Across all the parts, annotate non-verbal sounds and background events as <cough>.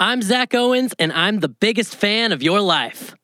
I'm Zach Owens, and I'm the biggest fan of your life.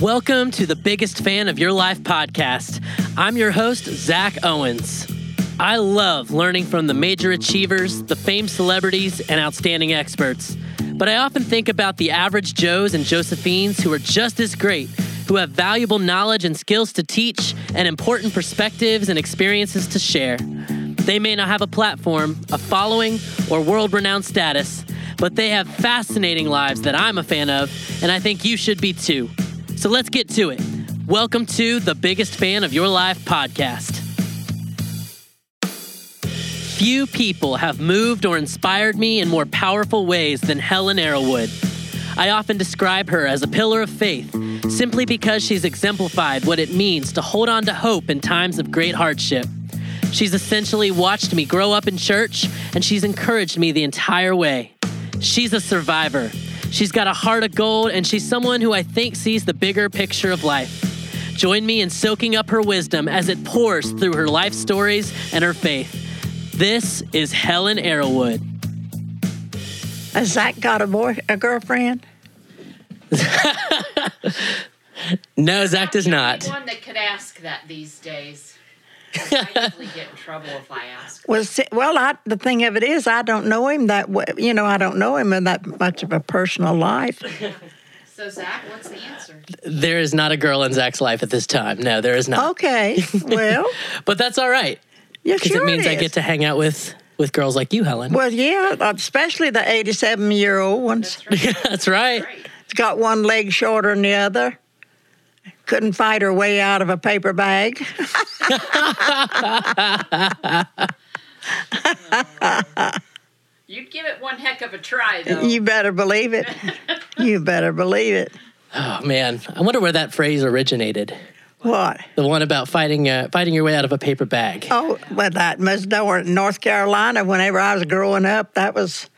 Welcome to the biggest fan of your life podcast. I'm your host, Zach Owens. I love learning from the major achievers, the famed celebrities, and outstanding experts. But I often think about the average Joes and Josephines who are just as great, who have valuable knowledge and skills to teach, and important perspectives and experiences to share. They may not have a platform, a following, or world renowned status, but they have fascinating lives that I'm a fan of, and I think you should be too. So let's get to it. Welcome to the Biggest Fan of Your Life podcast. Few people have moved or inspired me in more powerful ways than Helen Arrowood. I often describe her as a pillar of faith simply because she's exemplified what it means to hold on to hope in times of great hardship. She's essentially watched me grow up in church and she's encouraged me the entire way. She's a survivor. She's got a heart of gold and she's someone who I think sees the bigger picture of life. Join me in soaking up her wisdom as it pours through her life stories and her faith. This is Helen Arrowood. Has Zach got a boy, a girlfriend? <laughs> No, Zach does not. One that could ask that these days. <laughs> I usually get in trouble if I ask. Well, see, well, I, the thing of it is, I don't know him that way. You know, I don't know him in that much of a personal life. <laughs> So Zach, what's the answer? There is not a girl in Zach's life at this time. No, there is not. Okay, well, <laughs> But that's all right yeah, because sure it means I get to hang out with with girls like you, Helen. Well, yeah, especially the 87 year old ones. <laughs> That's right. that's right. It's got one leg shorter than the other. Couldn't fight her way out of a paper bag. <laughs> You'd give it one heck of a try, though. You better believe it. <laughs> You better believe it. Oh man, I wonder where that phrase originated. What? The one about fighting uh, fighting your way out of a paper bag. Oh, well, that must know in North Carolina. Whenever I was growing up, that was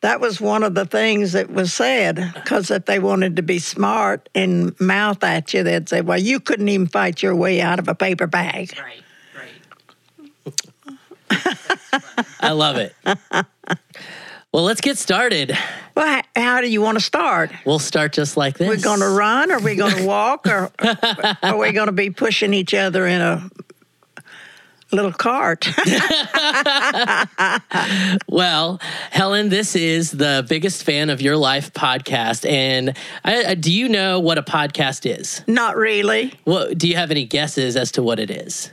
that was one of the things that was said. Because if they wanted to be smart and mouth at you, they'd say, "Well, you couldn't even fight your way out of a paper bag." right, right. <laughs> <laughs> I love it. well, let's get started. Well, how do you want to start? We'll start just like this. We're going to run, or we're going to walk, or are we going to be pushing each other in a little cart? <laughs> Well, Helen, this is the biggest fan of your life podcast, and I, I- do you know what a podcast is? Not really. What do you have any guesses as to what it is?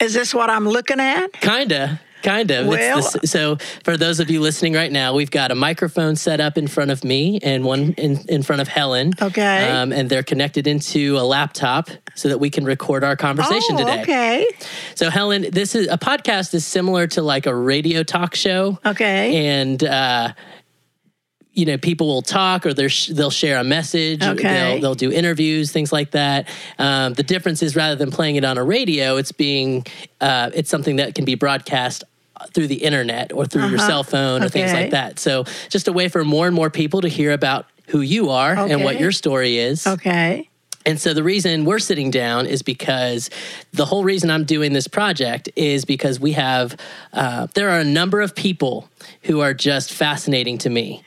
Is this what I'm looking at? Kinda. Kind of. It's Well- the so, for those of you listening right now, we've got a microphone set up in front of me and one in, in front of Helen. Okay. Um, and they're connected into a laptop so that we can record our conversation oh, today. okay. So, Helen, this is a podcast is similar to like a radio talk show. Okay. And, uh, you know, people will talk or they're sh- they'll share a message. Okay. They'll, they'll do interviews, things like that. Um, the difference is rather than playing it on a radio, it's being, uh, it's something that can be broadcast through the internet or through your cell phone or things Uh-huh. Like that. So just a way for more and more people to hear about who you are and what your story is. Okay. And so the reason we're sitting down is because the whole reason I'm doing this project is because we have, uh, there are a number of people who are just fascinating to me.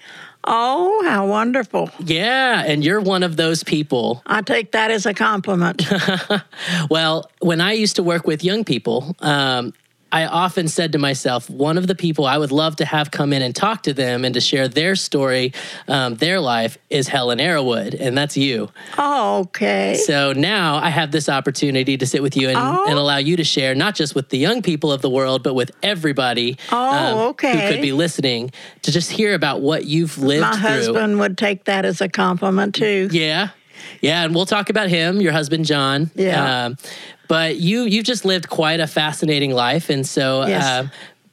Oh, how wonderful. Yeah, and you're one of those people. I take that as a compliment. <laughs> Well, when I used to work with young people, um, I often said to myself, one of the people I would love to have come in and talk to them and to share their story, um, their life, is Helen Arrowood, and that's you. oh, okay. So now I have this opportunity to sit with you and, Oh. and allow you to share not just with the young people of the world, but with everybody Oh, um, who could be listening to just hear about what you've lived My through. husband would take that as a compliment too. Yeah, yeah, and we'll talk about him, your husband John. Yeah. Um, but you you've just lived quite a fascinating life, and so Yes. uh,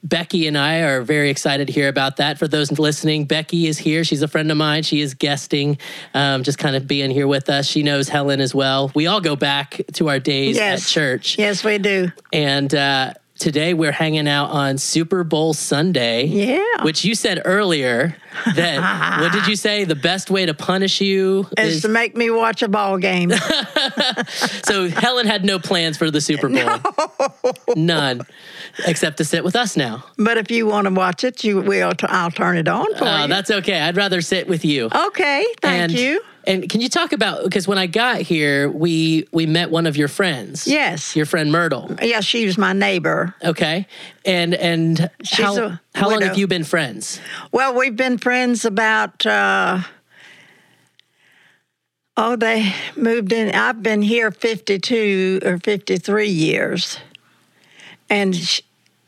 Becky and I are very excited to hear about that. For those listening, Becky is here. She's a friend of mine. She is guesting, um, just kind of being here with us. She knows Helen as well. We all go back to our days Yes. at church. Yes, we do. And uh, today we're hanging out on Super Bowl Sunday. Yeah. Which you said earlier that, <laughs> what did you say? The best way to punish you Is is. to make me watch a ball game. <laughs> so Helen had no plans for the Super Bowl. None. Except to sit with us now. but if you want to watch it, you will. T- I'll turn it on for Uh, you. that's okay. I'd rather sit with you. okay. Thank and, you. And can you talk about because when I got here, we we met one of your friends. Yes. Your friend Myrtle. Yeah, she was my neighbor. Okay. And and She's how, how long have you been friends? Well, we've been friends about. Uh, oh, they moved in. I've been here fifty-two or fifty-three years, and sh-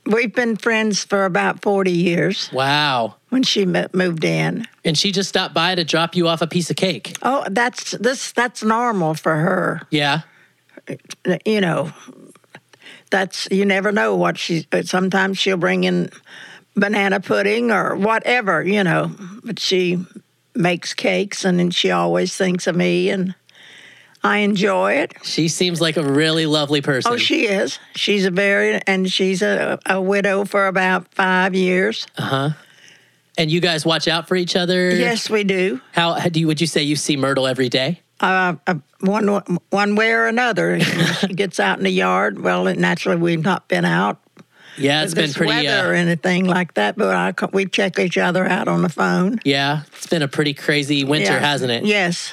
we've been friends for about forty years. Wow. When she mo- moved in. And she just stopped by to drop you off a piece of cake. Oh, that's this. That's normal for her. Yeah. you know, that's you never know what she. Sometimes she'll bring in banana pudding or whatever, you know. But she makes cakes, and then she always thinks of me, and I enjoy it. She seems like a really lovely person. Oh, she is. She's a very, and she's a, a widow for about five years. Uh huh. And you guys watch out for each other. Yes, we do. How, how do you? Would you say you see Myrtle every day? Uh, uh, one one way or another, <laughs> she gets out in the yard. Well, naturally, we've not been out Yeah, it's been pretty. weather or Uh, anything like that, but I, we check each other out on the phone. yeah, it's been a pretty crazy winter, Yeah. hasn't it? Yes.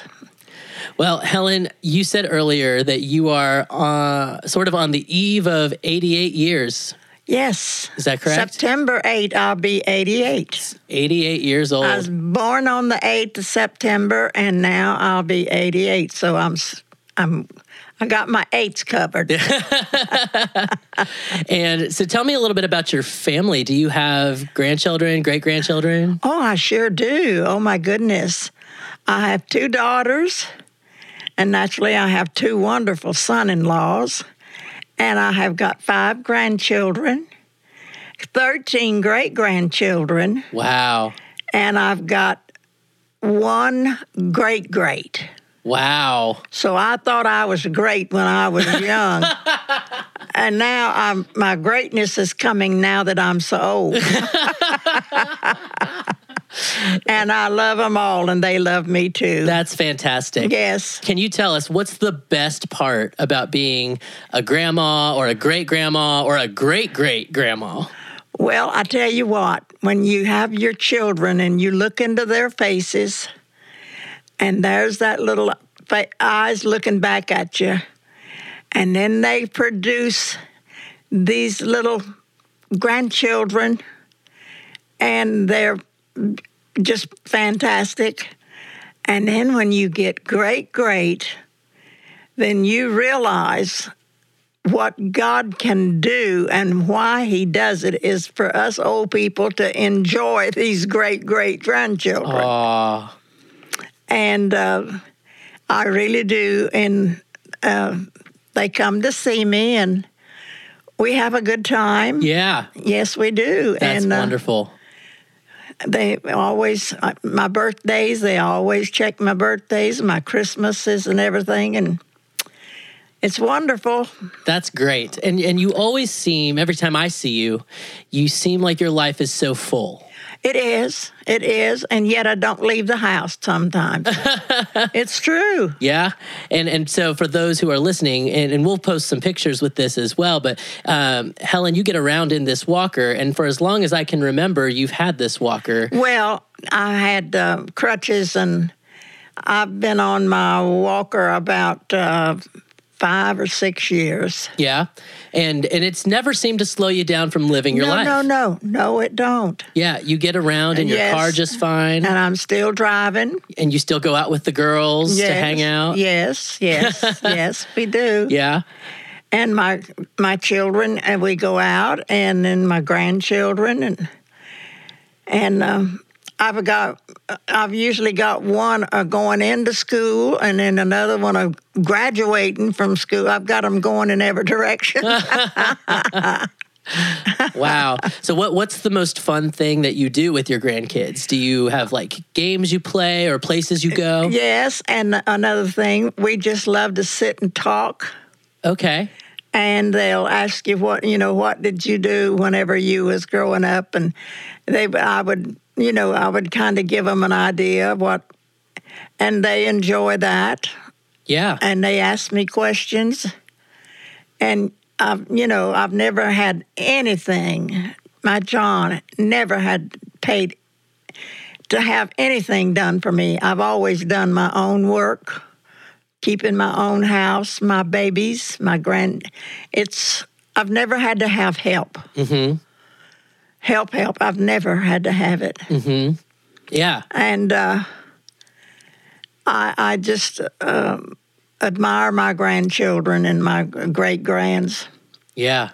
Well, Helen, you said earlier that you are uh, sort of on the eve of 88 years. Yes. Is that correct? September 8, I'll be 88. 88 years old. I was born on the 8th of September, and now I'll be 88. So I'm, I'm, I got my eights covered. <laughs> <laughs> and so tell me a little bit about your family. Do you have grandchildren, great grandchildren? Oh, I sure do. Oh, my goodness. I have two daughters, and naturally, I have two wonderful son in laws, and I have got five grandchildren, 13 great grandchildren, Wow. and I've got one great great. Wow. So I thought I was great when I was <laughs> young. and now I'm my greatness is coming now that I'm so old. <laughs> and I love them all and they love me too. That's fantastic. yes. Can you tell us what's the best part about being a grandma or a great grandma or a great great grandma? Well, I tell you what, when you have your children and you look into their faces and there's that little fa- eyes looking back at you and then they produce these little grandchildren and they're just fantastic and then when you get great great then you realize what God can do and why He does it is for us old people to enjoy these great great grandchildren. Oh, And uh, I really do. And uh, they come to see me and we have a good time. yeah. Yes, we do. That's and uh, wonderful. They always, uh, my birthdays, they always check my birthdays, my Christmases, and everything. And it's wonderful. That's great. And and you always seem every time I see you, you seem like your life is so full. It is. It is. And yet I don't leave the house sometimes. <laughs> it's true. Yeah. And and so for those who are listening, and, and we'll post some pictures with this as well, but um, Helen, you get around in this walker, and for as long as I can remember, you've had this walker. Well, I had uh, crutches and I've been on my walker about uh, five or six years. Yeah. And and it's never seemed to slow you down from living your no, life. no, no. No, it don't. Yeah, you get around in your car just fine, And I'm still driving. and you still go out with the girls yes. to hang out. Yes, yes, <laughs> yes, we do. Yeah. and my my children and we go out and then my grandchildren and and um, I've got I've usually got one uh, going into school and then another one uh, graduating from school. I've got them going in every direction. <laughs> <laughs> wow. So what what's the most fun thing that you do with your grandkids? Do you have like games you play or places you go? Yes, and another thing, we just love to sit and talk. Okay. and they'll ask you what you know what did you do whenever you was growing up and they i would you know i would kind of give them an idea of what and they enjoy that Yeah. and they ask me questions and i've you know i've never had anything my john never had paid to have anything done for me i've always done my own work keeping my own house my babies my grand it's i've never had to have help Mhm. Help help i've never had to have it Mhm. Yeah. and uh, I, I just um, admire my grandchildren and my great grands Yeah.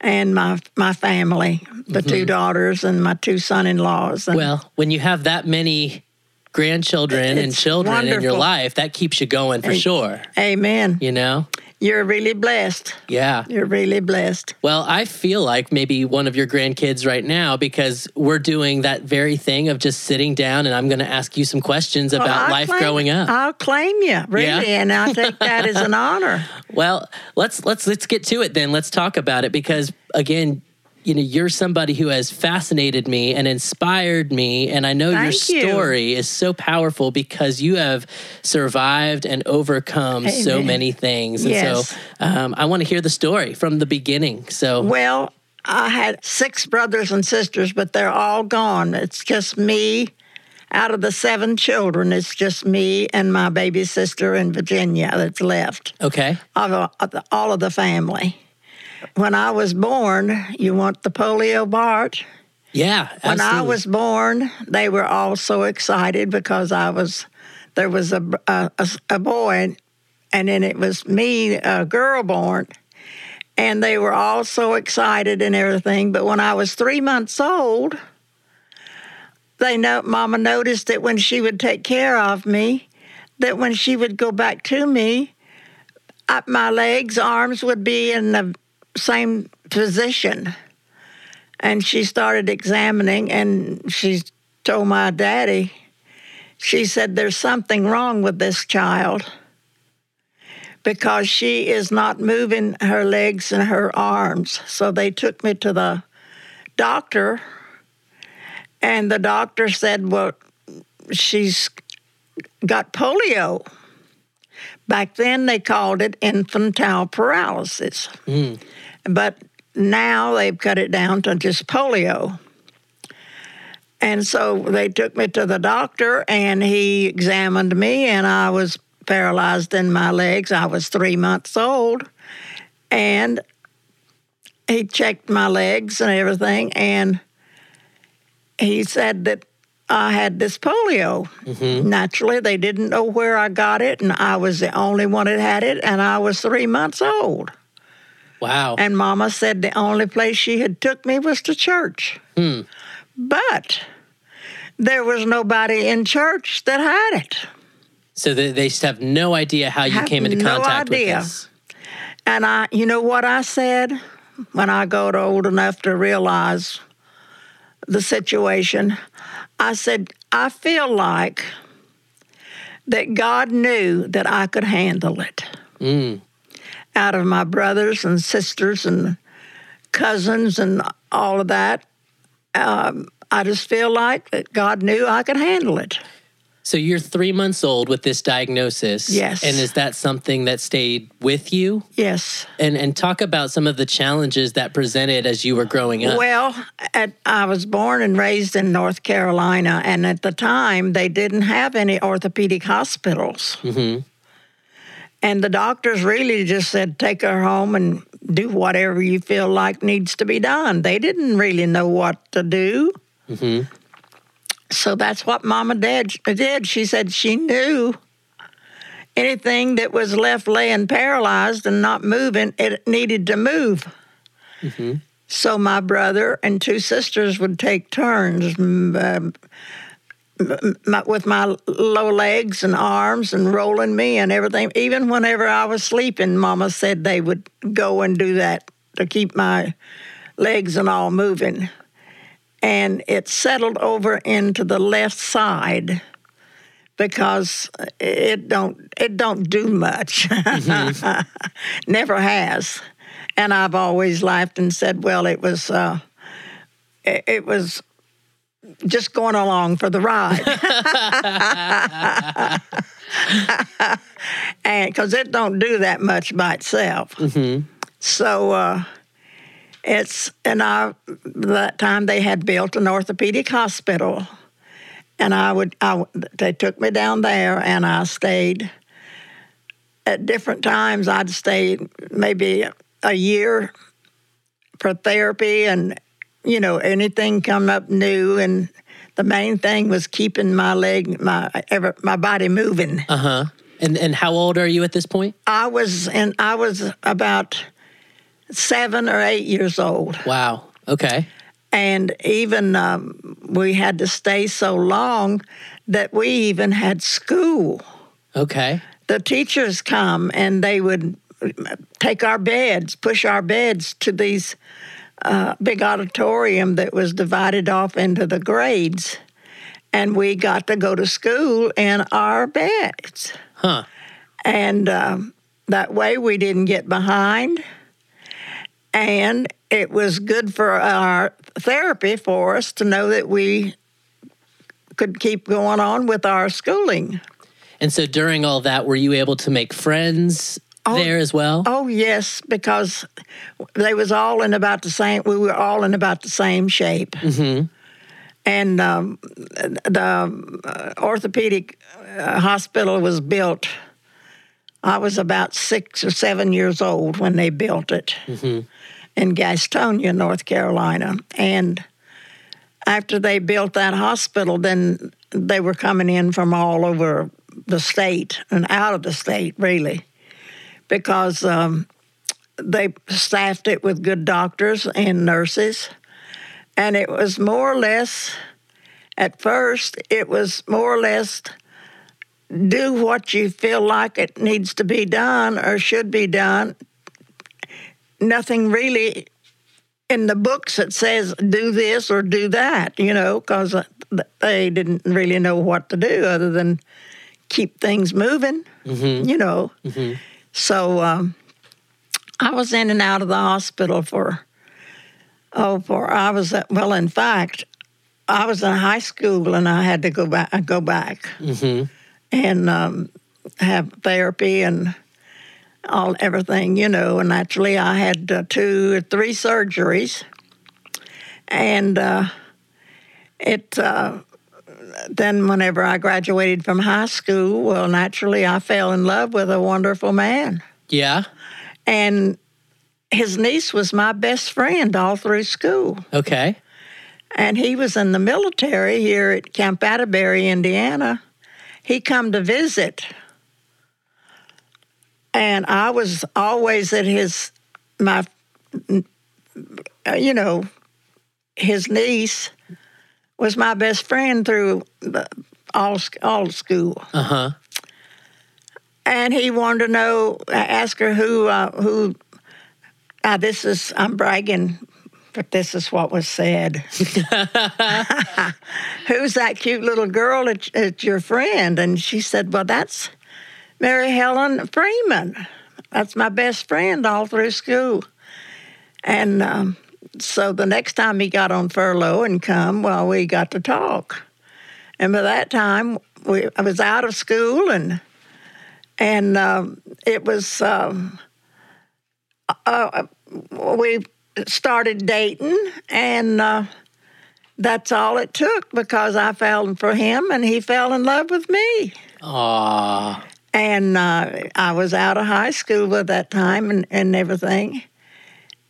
and my my family, the two daughters and my two son-in-laws. And Well, when you have that many grandchildren and children in your life, that keeps you going for sure. amen. You know? You're really blessed. Yeah. You're really blessed. Well, I feel like maybe one of your grandkids right now because we're doing that very thing of just sitting down and I'm going to ask you some questions about I'll life claim- growing up. I'll claim you, really, Yeah? and I take that as an <laughs> honor. Well, let's let's let's get to it then. Let's talk about it because again, you know, you're somebody who has fascinated me and inspired me and I know your Thank you. story is so powerful because you have survived and overcome so many things. And Yes. so um, I want to hear the story from the beginning. So Well, I had six brothers and sisters, but they're all gone. It's just me. Out of the seven children, it's just me and my baby sister in Virginia that's left okay. of, uh, all of the family. When I was born, you want the polio Bart? Yeah. When I was born, they were all so excited because I was there was a a, a, a boy, and then it was me, a girl born, and they were all so excited and everything. But when I was three months old, they know Mama noticed that when she would take care of me, that when she would go back to me, I, my legs, arms would be in the same position. And she started examining and she told my daddy she said there's something wrong with this child because she is not moving her legs and her arms. So they took me to the doctor and the doctor said well she's got polio. Back then they called it infantile paralysis hmm. But now they've cut it down to just polio. And so they took me to the doctor and he examined me and I was paralyzed in my legs. I was three months old. And he checked my legs and everything and he said that I had this polio. Mm-hmm. Naturally, they didn't know where I got it, and I was the only one that had it, and I was three months old. Wow. And Mama said the only place she had took me was to church. Hmm. But there was nobody in church that had it. So they, they have no idea how you Have came into no contact idea. with this. And I, you know what I said when I got old enough to realize the situation? I said, I feel like that God knew that I could handle it. Mm. Out of my brothers and sisters and cousins and all of that, um, I just feel like that God knew I could handle it. So you're three months old with this diagnosis. Yes. And is that something that stayed with you? Yes. And and talk about some of the challenges that presented as you were growing up. Well, at, I was born and raised in North Carolina, and at the time they didn't have any orthopedic hospitals. hmm And the doctors really just said, take her home and do whatever you feel like needs to be done. They didn't really know what to do. hmm So that's what Mama did. did. She said she knew anything that was left laying paralyzed and not moving, it needed to move. hmm So my brother and two sisters would take turns um, m- with my low legs and arms and rolling me and everything. Even whenever I was sleeping, Mama said they would go and do that to keep my legs and all moving. And it settled over into the left side because it don't it don't do much. <laughs> Never has. And I've always laughed and said, well, it was uh, it was just going along for the ride. <laughs> and because it don't do that much by itself. So uh, it's and I that time they had built an orthopedic hospital, and I would I they took me down there and I stayed. At different times, I'd stay maybe a year for therapy and you know anything come up new and the main thing was keeping my leg my ever, my body moving Uh huh. And and how old are you at this point? i was and i was about seven or eight years old Wow. Okay. and even um, we had to stay so long that we even had school Okay. the teachers come and they would take our beds, push our beds to these uh, big auditorium that was divided off into the grades, and we got to go to school in our beds. Huh. And um, that way we didn't get behind, and it was good for our therapy for us to know that we could keep going on with our schooling. And so during all that, were you able to make friends there as well? Oh yes, because they was all in about the same. We were all in about the same shape. Mm-hmm. And um, the uh, orthopedic uh, hospital was built. I was about six or seven years old when they built it in Gastonia, North Carolina. And after they built that hospital, then they were coming in from all over the state and out of the state, really because um, they staffed it with good doctors and nurses. And it was more or less, at first, it was more or less do what you feel like it needs to be done or should be done. Nothing really in the books that says do this or do that, you know, because uh, they didn't really know what to do other than keep things moving, mm-hmm. you know. Mm-hmm. So um, I was in and out of the hospital for, oh, for I was at, well, in fact, I was in high school and I had to go back, go back and um, have therapy and all everything, you know. And actually, I had uh, two or three surgeries, and uh, it. Uh, then, whenever I graduated from high school, well, naturally, I fell in love with a wonderful man. Yeah. And his niece was my best friend all through school. Okay. And he was in the military here at Camp Atterbury, Indiana. He come to visit. And I was always at his, my, you know, his niece was my best friend through the, all, all school. Uh huh. and he wanted to know, ask her who, uh, who. Uh, this is I'm bragging, but this is what was said. <laughs> <laughs> Who's that cute little girl that, that's your friend? And she said, "Well, that's Mary Helen Freeman. That's my best friend all through school." And um, so the next time he got on furlough and come, well, we got to talk. And by that time, we, I was out of school and and um, it was um, uh, we started dating and uh, that's all it took because I fell for him and he fell in love with me Aw. and uh, I was out of high school at that time and, and everything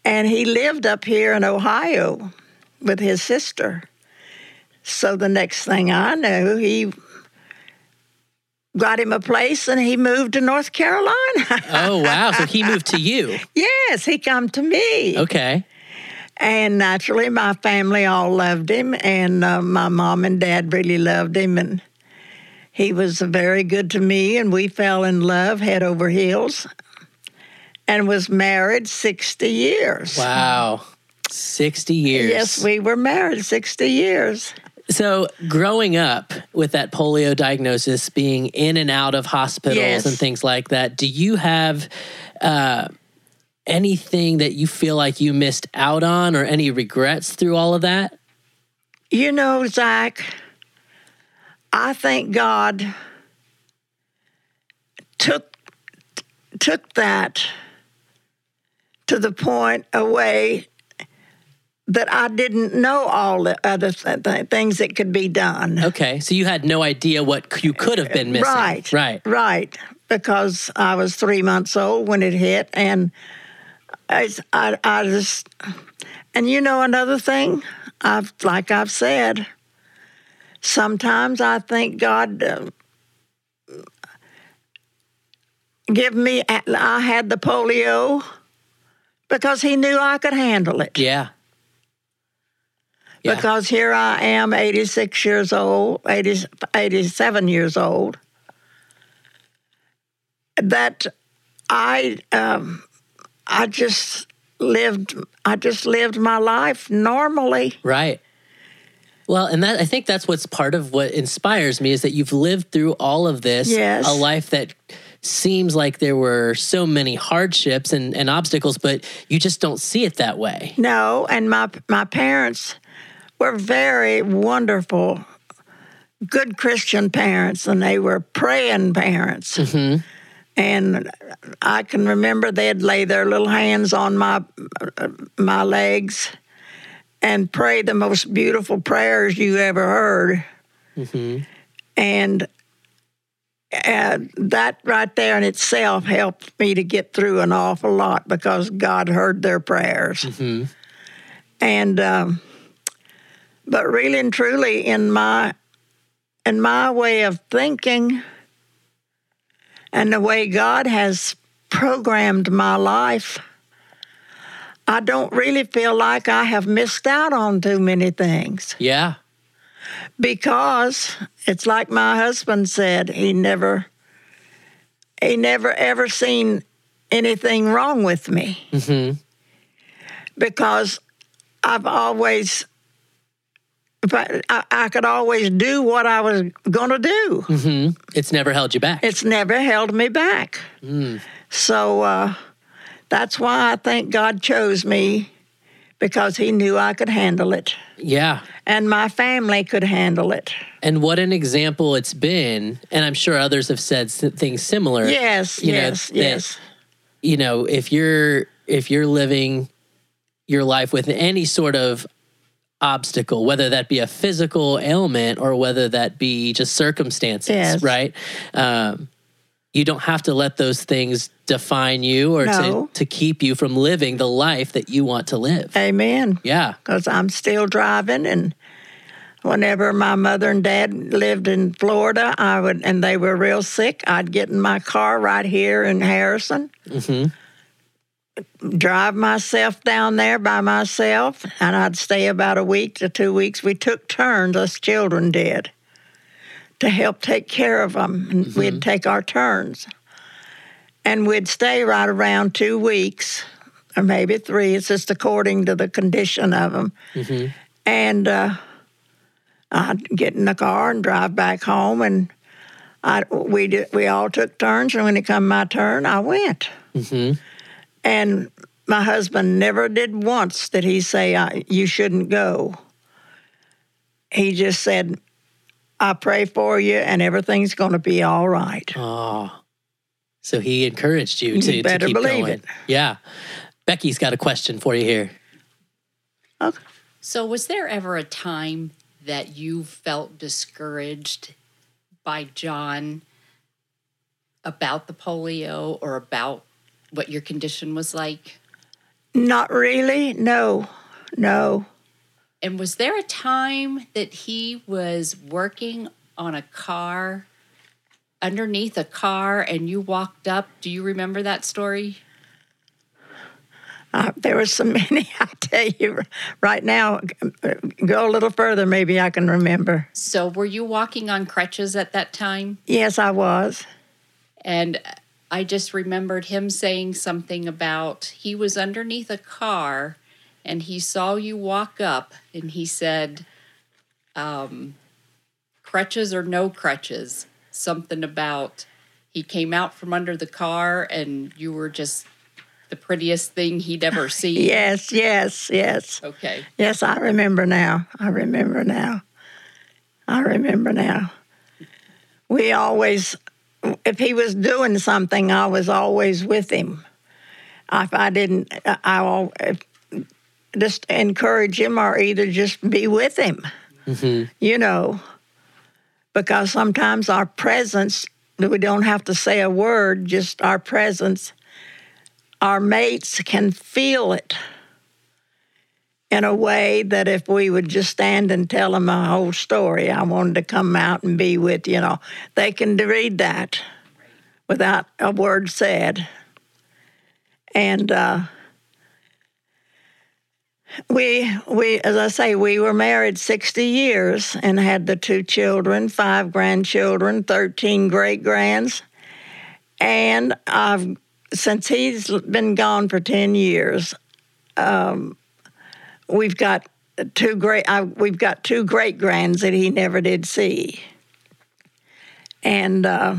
and he lived up here in Ohio with his sister so the next thing I knew he got him a place and he moved to North Carolina. Oh wow. So he moved to you. <laughs> yes, he come to me. Okay. And naturally, my family all loved him, and uh, my mom and dad really loved him, and he was very good to me, and we fell in love head over heels, and was married sixty years. Wow. 60 years. Yes, we were married 60 years. So, growing up with that polio diagnosis, being in and out of hospitals Yes. and things like that, do you have uh, anything that you feel like you missed out on or any regrets through all of that? You know, Zach, I think God took took that to the point away that I didn't know all the other th- th- things that could be done. Okay. So, you had no idea what you could have been missing. Right. Right. Right. Because I was three months old when it hit, and I, I, I just, and you know another thing, I've like I've said, sometimes I think God uh, give me. I had the polio because He knew I could handle it Yeah. Yeah. because here I am, 86 years old, 80, 87 years old, that I, um, I just lived, I just lived my life normally. Right. Well, and that I think that's what's part of what inspires me is that you've lived through all of this, Yes. a life that seems like there were so many hardships and, and obstacles, but you just don't see it that way. No, and my my parents were very wonderful, good Christian parents, and they were praying parents. Mm-hmm. And I can remember they'd lay their little hands on my my legs and pray the most beautiful prayers you ever heard. Mm-hmm. And uh, that right there in itself helped me to get through an awful lot because God heard their prayers. And um, but really and truly, in my in my way of thinking, and the way God has programmed my life, I don't really feel like I have missed out on too many things Yeah. Because it's like my husband said he never he never ever seen anything wrong with me. Mm-hmm. Because i've always but I, I could always do what i was going to do mm-hmm. It's never held you back. it's never held me back. Mm. So uh, that's why i think god chose me because he knew i could handle it yeah. and my family could handle it And what an example it's been. And I'm sure others have said things similar. Yes, you know, yes, that- yes. you know, if you're if you're living your life with any sort of obstacle, whether that be a physical ailment or whether that be just circumstances, Yes. right? Um, you don't have to let those things define you or No. to, to keep you from living the life that you want to live. Amen. Yeah. Because I'm still driving, and whenever my mother and dad lived in Florida, I would, and they were real sick, I'd get in my car right here in Harrison, mm-hmm. drive myself down there by myself, and I'd stay about a week to two weeks. We took turns, us children did, to help take care of them, and mm-hmm. we'd take our turns. And we'd stay right around two weeks, or maybe three. It's just according to the condition of them. Mm-hmm. And uh, I'd get in the car and drive back home, and I we did, we all took turns. And when it come my turn, I went. Mm-hmm. And my husband never did once did he say I, you shouldn't go. He just said, "I pray for you, and everything's going to be all right." Oh. So he encouraged you You to, to keep believe going. it. Yeah. Becky's got a question for you here. Okay. So, was there ever a time that you felt discouraged by John about the polio or about what your condition was like? Not really. No, no. And was there a time that he was working on a car, underneath a car, and you walked up? Do you remember that story? Uh, there were so <laughs> many. I tell you right now. Go a little further, maybe I can remember. So, were you walking on crutches at that time? Yes, I was. And I just remembered him saying something about he was underneath a car and he saw you walk up and he said, um, crutches or no crutches, something about he came out from under the car and you were just the prettiest thing he'd ever <laughs> seen. Yes, yes, yes. Okay. Yes, I remember now. I remember now. I remember now. We always, if he was doing something, I was always with him. If I didn't, I, if, just encourage him or either just be with him. You know, because sometimes our presence, we don't have to say a word, just our presence, our mates can feel it in a way that if we would just stand and tell them a whole story, I wanted to come out and be with, you know, they can read that without a word said. And uh, we, we, as I say, we were married 60 years and had the two children, five grandchildren, 13 great grands. And I've, since he's been gone for 10 years, um, we've got two great, I, we've got two great grands that he never did see. And, uh,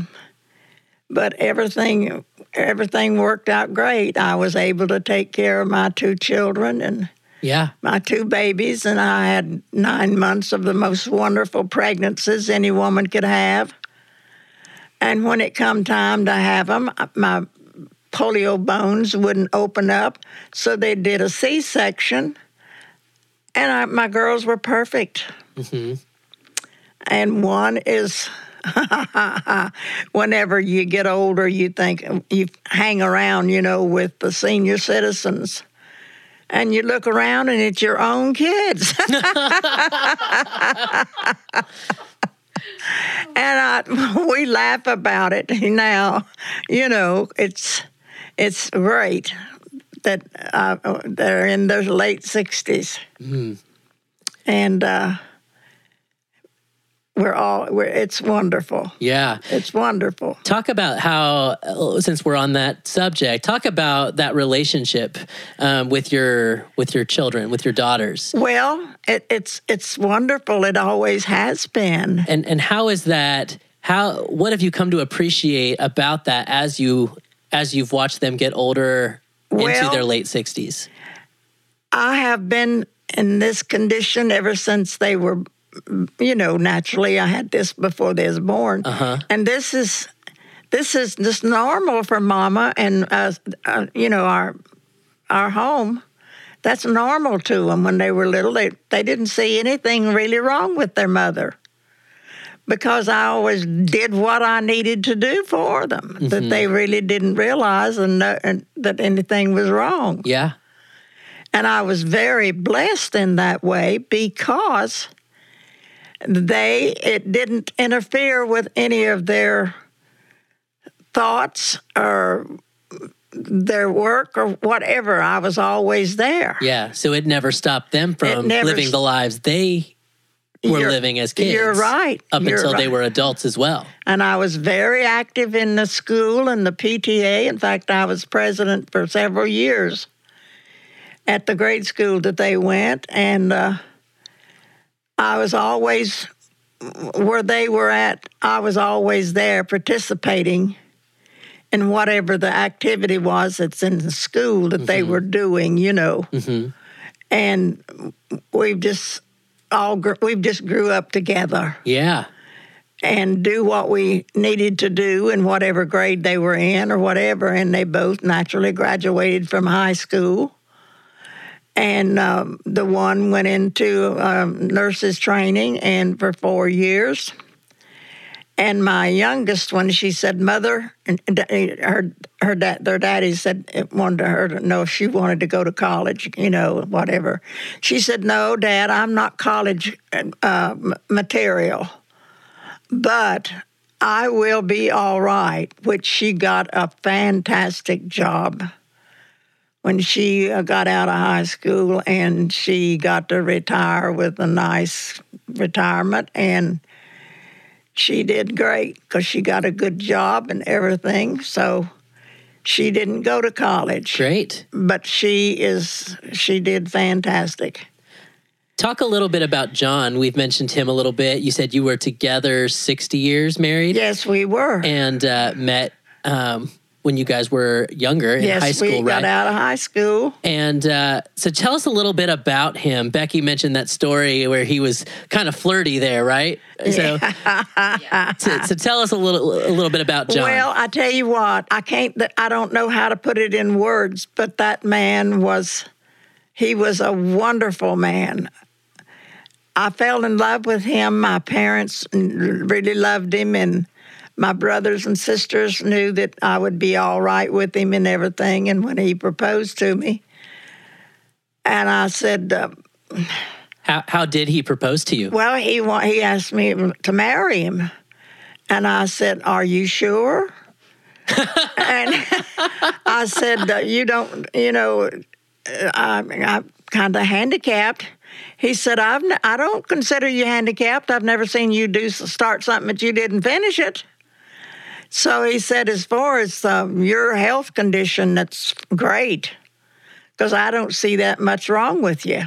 but everything, everything worked out great. I was able to take care of my two children and Yeah. my two babies, and I had nine months of the most wonderful pregnancies any woman could have. And when it come time to have them, uh, my polio bones wouldn't open up, so they did a C-section, and I, my girls were perfect. Mm-hmm. And one is. <laughs> Whenever you get older, you think you hang around, you know, with the senior citizens and you look around and it's your own kids. <laughs> and I, <laughs> we laugh about it now. You know, it's it's great that uh, they're in their late 60s. And uh, we're all, we're, it's wonderful. Yeah. It's wonderful. Talk about how, since we're on that subject, talk about that relationship um, with your with your children, with your daughters, Well, it, it's it's wonderful. It always has been. and and how is that? How what have you come to appreciate about that as you as you've watched them get older into Well- their late sixties? I have been in this condition ever since they were, you know, naturally I had this before they was born. And this is this is just normal for mama and uh, uh, you know our our home. That's normal to them when they were little. They they didn't see anything really wrong with their mother. Because I always did what I needed to do for them, that they really didn't realize and, know, and that anything was wrong. Yeah. And I was very blessed in that way because they it didn't interfere with any of their thoughts or their work or whatever. I was always there. Yeah. So it never stopped them from never living the lives they were living as kids. You're right. Up You're until they were adults as well. And I was very active in the school and the PTA. In fact, I was president for several years at the grade school that they went. And uh, I was always where they were at, I was always there participating in whatever the activity was that's in the school that they mm-hmm. were doing, you know. Mm-hmm. And we've just all gr- we've just grew up together Yeah. and do what we needed to do in whatever grade they were in or whatever. And they both naturally graduated from high school. And um, the one went into um, nurses training and for four years. And my youngest one, she said, "Mother," and her her dad, their daddy said wanted her to know if she wanted to go to college, you know, whatever. She said, "No, Dad, I'm not college uh, material." but I will be all right, which she got a fantastic job when she uh, got out of high school and she got to retire with a nice retirement and she did great because she got a good job and everything. So She didn't go to college, Great. but she is she did fantastic. Talk a little bit about John. We've mentioned him a little bit. You said you were together 60 years married Yes, we were. and uh, met um, when you guys were younger in yes, high school, we got out of high school. And uh, so tell us a little bit about him. Becky mentioned that story where he was kind of flirty there, right? So, <laughs> so, so tell us a little a little bit about John. Well, I tell you what, I can't. I don't know how to put it in words, but that man was. He was a wonderful man. I fell in love with him. My parents really loved him, and my brothers and sisters knew that I would be all right with him and everything. And when he proposed to me, and I said, uh, how, how did he propose to you? "Well, he he asked me to marry him," and I said, "Are you sure?" <laughs> and <laughs> I said, uh, "You don't, you know, uh, I, I'm kind of handicapped." He said, "I've n- I don't consider you handicapped. I've never seen you do start something but you didn't finish it." So he said, "As far as um, your health condition, that's great, because I don't see that much wrong with you."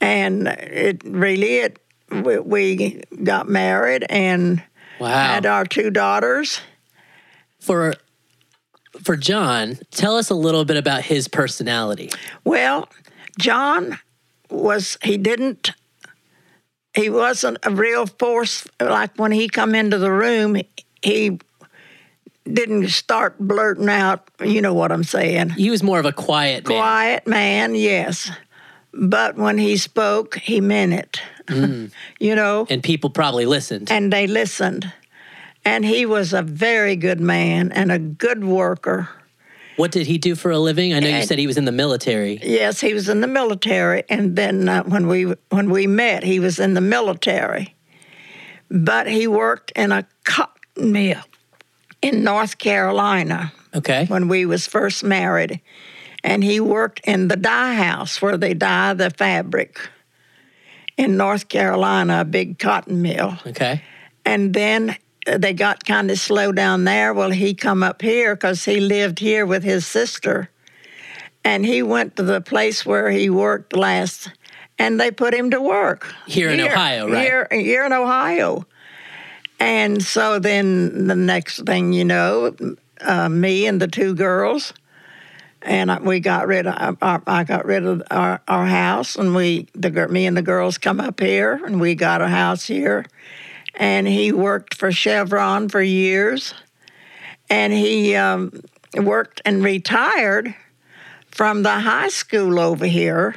And it really it we, we got married and Wow. had our two daughters. for for John, tell us a little bit about his personality. Well, John was he didn't he wasn't a real force like when he come into the room he didn't start blurting out you know what I'm saying He was more of a quiet man. quiet man yes but when he spoke he meant it <laughs> you know and people probably listened. and they listened and he was a very good man and a good worker What did he do for a living? I know you said he was in the military. Yes, he was in the military, and then uh, when we when we met, he was in the military. But he worked in a cotton mill in North Carolina Okay. when we was first married, and he worked in the dye house where they dye the fabric in North Carolina, a big cotton mill. Okay. And then uh, they got kind of slow down there. Well, he come up here because he lived here with his sister, and he went to the place where he worked last, and they put him to work Here in Ohio, right? Here, here in Ohio. And so then the next thing you know, uh, me and the two girls, and we got rid of our, I got rid of our, our house, and we the me and the girls come up here, and we got a house here, and he worked for Chevron for years, and he um, worked and retired from the high school over here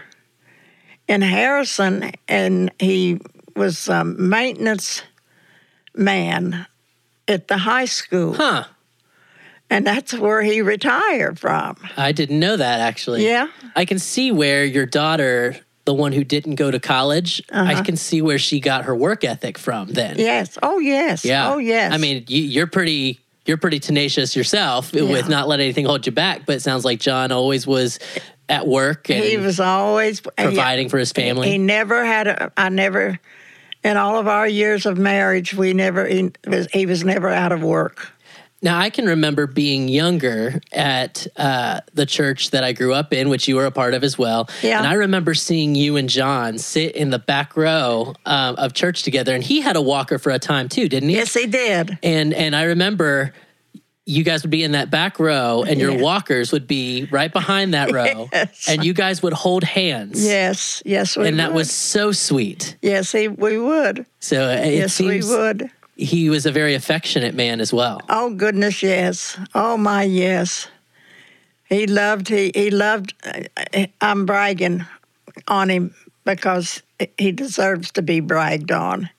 in Harrison, and he was maintenance man at the high school, Huh. and that's where he retired from. I didn't know that actually. Yeah. I can see where your daughter, the one who didn't go to college, I uh-huh. can see where she got her work ethic from then. Yes. Oh, yes. Yeah. Oh, yes. I mean, you, you're pretty you're pretty tenacious yourself Yeah. with not letting anything hold you back. But it sounds like John always was at work and he was always uh, providing for his family. He never had a. I never. In all of our years of marriage, we never. He was, he was never out of work. Now, I can remember being younger at uh, the church that I grew up in, which you were a part of as well. Yeah. And I remember seeing you and John sit in the back row um, of church together, and he had a walker for a time too, didn't he? Yes, he did. And and I remember you guys would be in that back row, and your Yeah. walkers would be right behind that <laughs> row, Yes. and you guys would hold hands. Yes. Yes, we And that would. was so sweet. Yes, he, we would. So it yes, seems we would. he was a very affectionate man as well. Oh goodness, yes. Oh my, yes. He loved. He he loved. uh, I'm bragging on him because he deserves to be bragged on,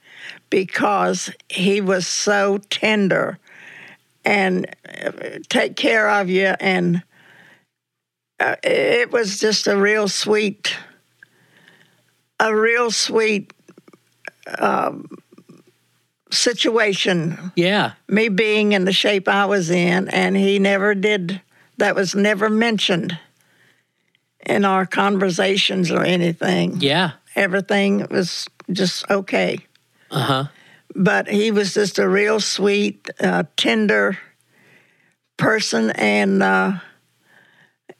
because he was so tender, and uh, take care of you, and uh, it was just a real sweet, a real sweet um, situation Yeah. me being in the shape I was in, and he never did, that was never mentioned in our conversations or anything. Yeah. Everything was just okay. Uh huh. But he was just a real sweet, uh, tender person and uh,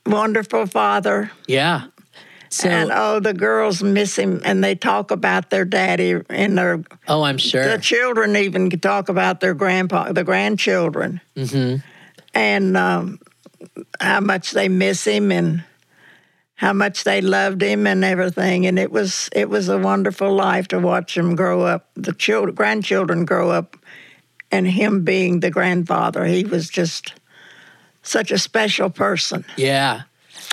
wonderful father. Yeah. So, and oh, the girls miss him, and they talk about their daddy and their oh, I'm sure the children even talk about their grandpa, the grandchildren, hmm and um, how much they miss him and how much they loved him and everything. And it was it was a wonderful life to watch him grow up, the children, grandchildren grow up, and him being the grandfather. He was just such a special person. Yeah.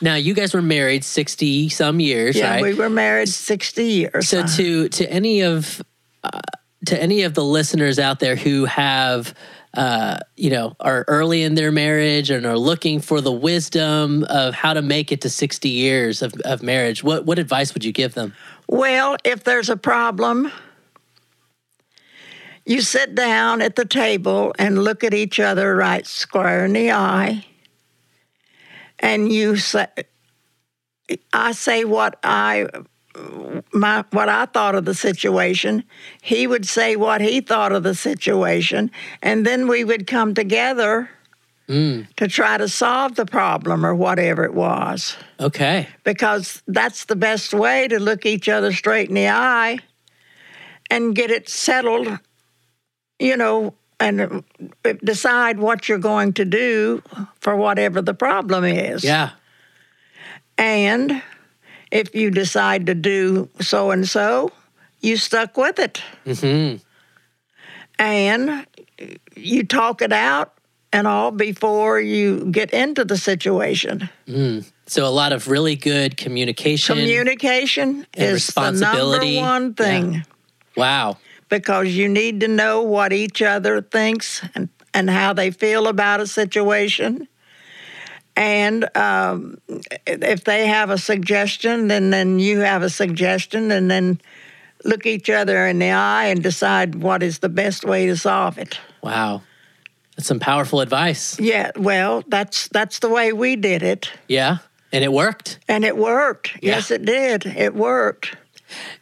Now you guys were married sixty some years, Yeah, right? we were married sixty years. so to to any of uh, to any of the listeners out there who have uh, you know are early in their marriage and are looking for the wisdom of how to make it to 60 years of, of marriage. What what advice would you give them? Well, if there's a problem, you sit down at the table and look at each other right square in the eye, and you say, I say what I my what I thought of the situation. He would say what he thought of the situation, and then we would come together mm, to try to solve the problem or whatever it was okay because that's the best way to look each other straight in the eye and get it settled, you know, and uh, decide what you're going to do for whatever the problem is. yeah And if you decide to do so and so, you stuck with it. hmm And you talk it out and all before you get into the situation. so a lot of really good communication Communication is the number responsibility. one thing. Yeah. wow because you need to know what each other thinks and, and how they feel about a situation. And um, if they have a suggestion, then, then you have a suggestion, and then look each other in the eye and decide what is the best way to solve it. wow that's some powerful advice Yeah, well, that's that's the way we did it, yeah and it worked and it worked. Yeah. Yes, it did. It worked.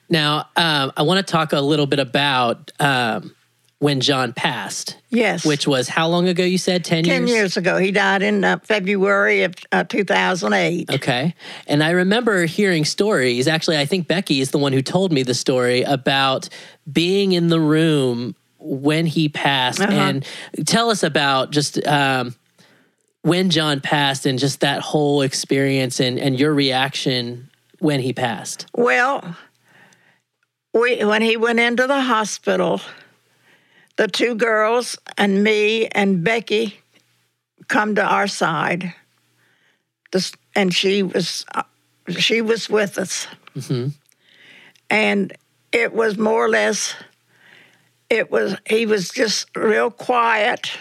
Now, um, I want to talk a little bit about um, when John passed, Yes, which was how long ago you said? 10, years? 10 years ago. He died in uh, February of uh, 2008. Okay. And I remember hearing stories. Actually, I think Becky is the one who told me the story about being in the room when he passed. Uh-huh. And tell us about just um, when John passed and just that whole experience and, and your reaction when he passed. Well, we when he went into the hospital, the two girls and me and Becky come to our side. This, and she was uh, she was with us, and it was more or less. It was he was just real quiet,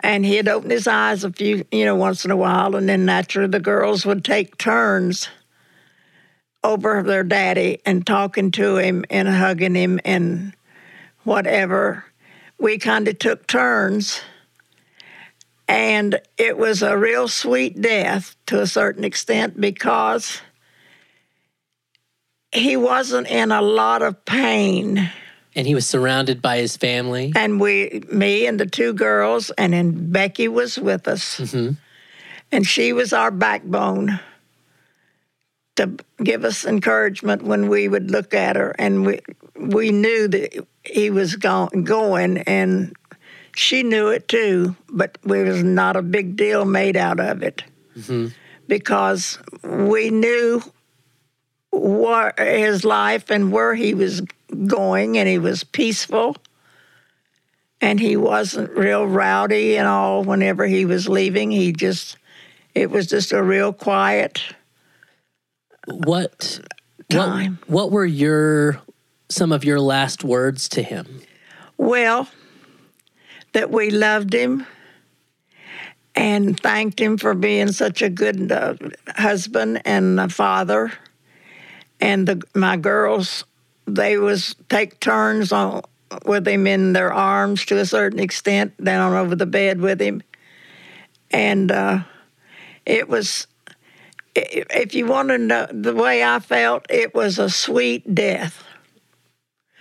and he'd open his eyes a few, you know, once in a while, and then naturally the girls would take turns over their daddy and talking to him and hugging him and whatever. We kind of took turns. And it was a real sweet death to a certain extent because he wasn't in a lot of pain. And he was surrounded by his family. And we, me and the two girls, and then Becky was with us. Mm-hmm. And she was our backbone to give us encouragement when we would look at her. And we, we knew that he was go- going, and she knew it too, but there was not a big deal made out of it mm-hmm. because we knew what his life and where he was going, and he was peaceful. And he wasn't real rowdy and all whenever he was leaving. He just, it was just a real quiet What, time. what, what were your, some of your last words to him? Well, that we loved him and thanked him for being such a good uh, husband and a father. And the, my girls, they was take turns on with him in their arms to a certain extent, down over the bed with him, and uh, it was. If you want to know the way I felt, it was a sweet death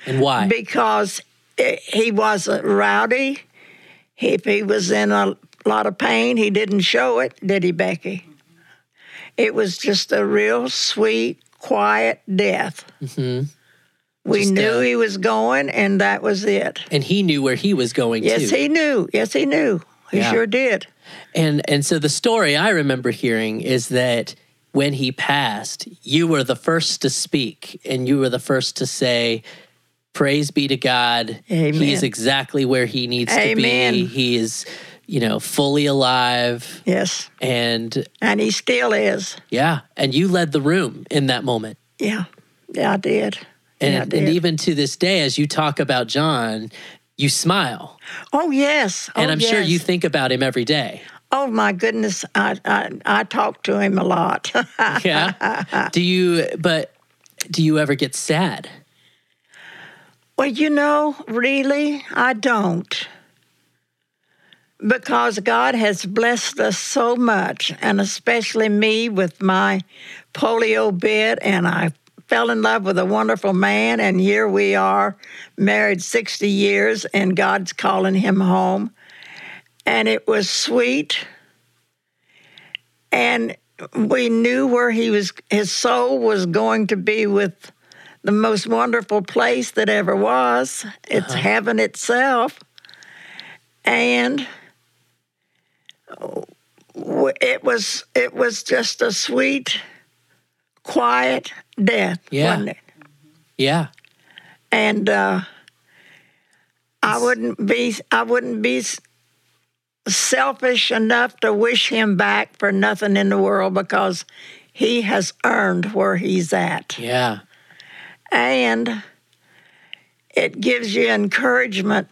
And why? because he wasn't rowdy. If he was in a lot of pain, he didn't show it, did he, Becky? It was just a real sweet, quiet death. Mhm. We Just, knew uh, he was going, and that was it. And he knew where he was going to. Yes, too. he knew. Yes, he knew. He Yeah. sure did. And and so the story I remember hearing is that when he passed, you were the first to speak and you were the first to say, Praise be to God. Amen. He is exactly where he needs to be. He is, you know, fully alive. Yes, And and he still is. yeah, and you led the room in that moment. Yeah, yeah, I did. And, yeah, I and even to this day, as you talk about John, you smile. oh yes, oh, And oh, I'm sure you think about him every day. Oh my goodness, I I, I talk to him a lot. <laughs> Yeah. do you, but do you ever get sad? Well, you know, really, I don't. Because God has blessed us so much, and especially me with my polio bit, and I fell in love with a wonderful man, and here we are, married 60 years, and God's calling him home. And it was sweet. And we knew where he was, his soul was going to be with the most wonderful place that ever was. It's heaven itself. And it was it was just a sweet, quiet death, Yeah. wasn't it? Yeah. And uh, I wouldn't be I wouldn't be selfish enough to wish him back for nothing in the world because he has earned where he's at. Yeah. And it gives you encouragement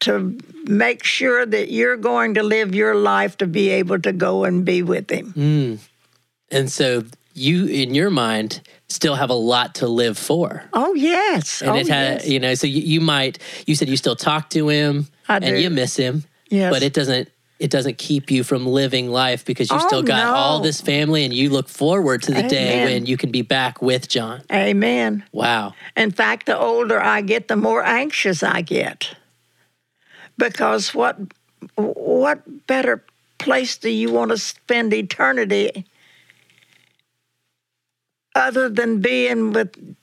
to make sure that you're going to live your life to be able to go and be with him. Mm. And so you, in your mind, still have a lot to live for. Oh yes, And oh it had, yes. you know, so you, you might, you said you still talk to him I and do. you miss him, yes. but it doesn't, it doesn't keep you from living life because you Oh, still got no. all this family and you look forward to the day when you can be back with John. Amen. Wow. In fact, the older I get, the more anxious I get. Because what what better place do you want to spend eternity other than being with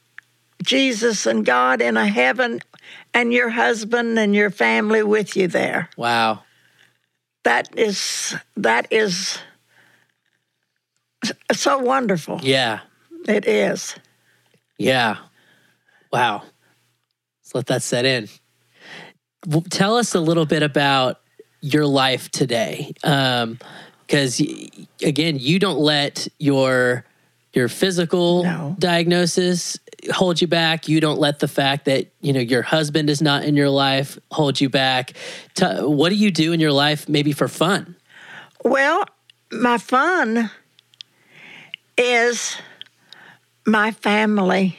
Jesus and God in a heaven and your husband and your family with you there? Wow. That is that is so wonderful. Yeah. It is. Yeah. Wow. Let's let that set in. W- Tell us a little bit about your life today. Um, because, again, you don't let your your physical No. diagnosis hold you back. You don't let the fact that you know your husband is not in your life hold you back. T- what do you do in your life, maybe for fun? Well, my fun is my family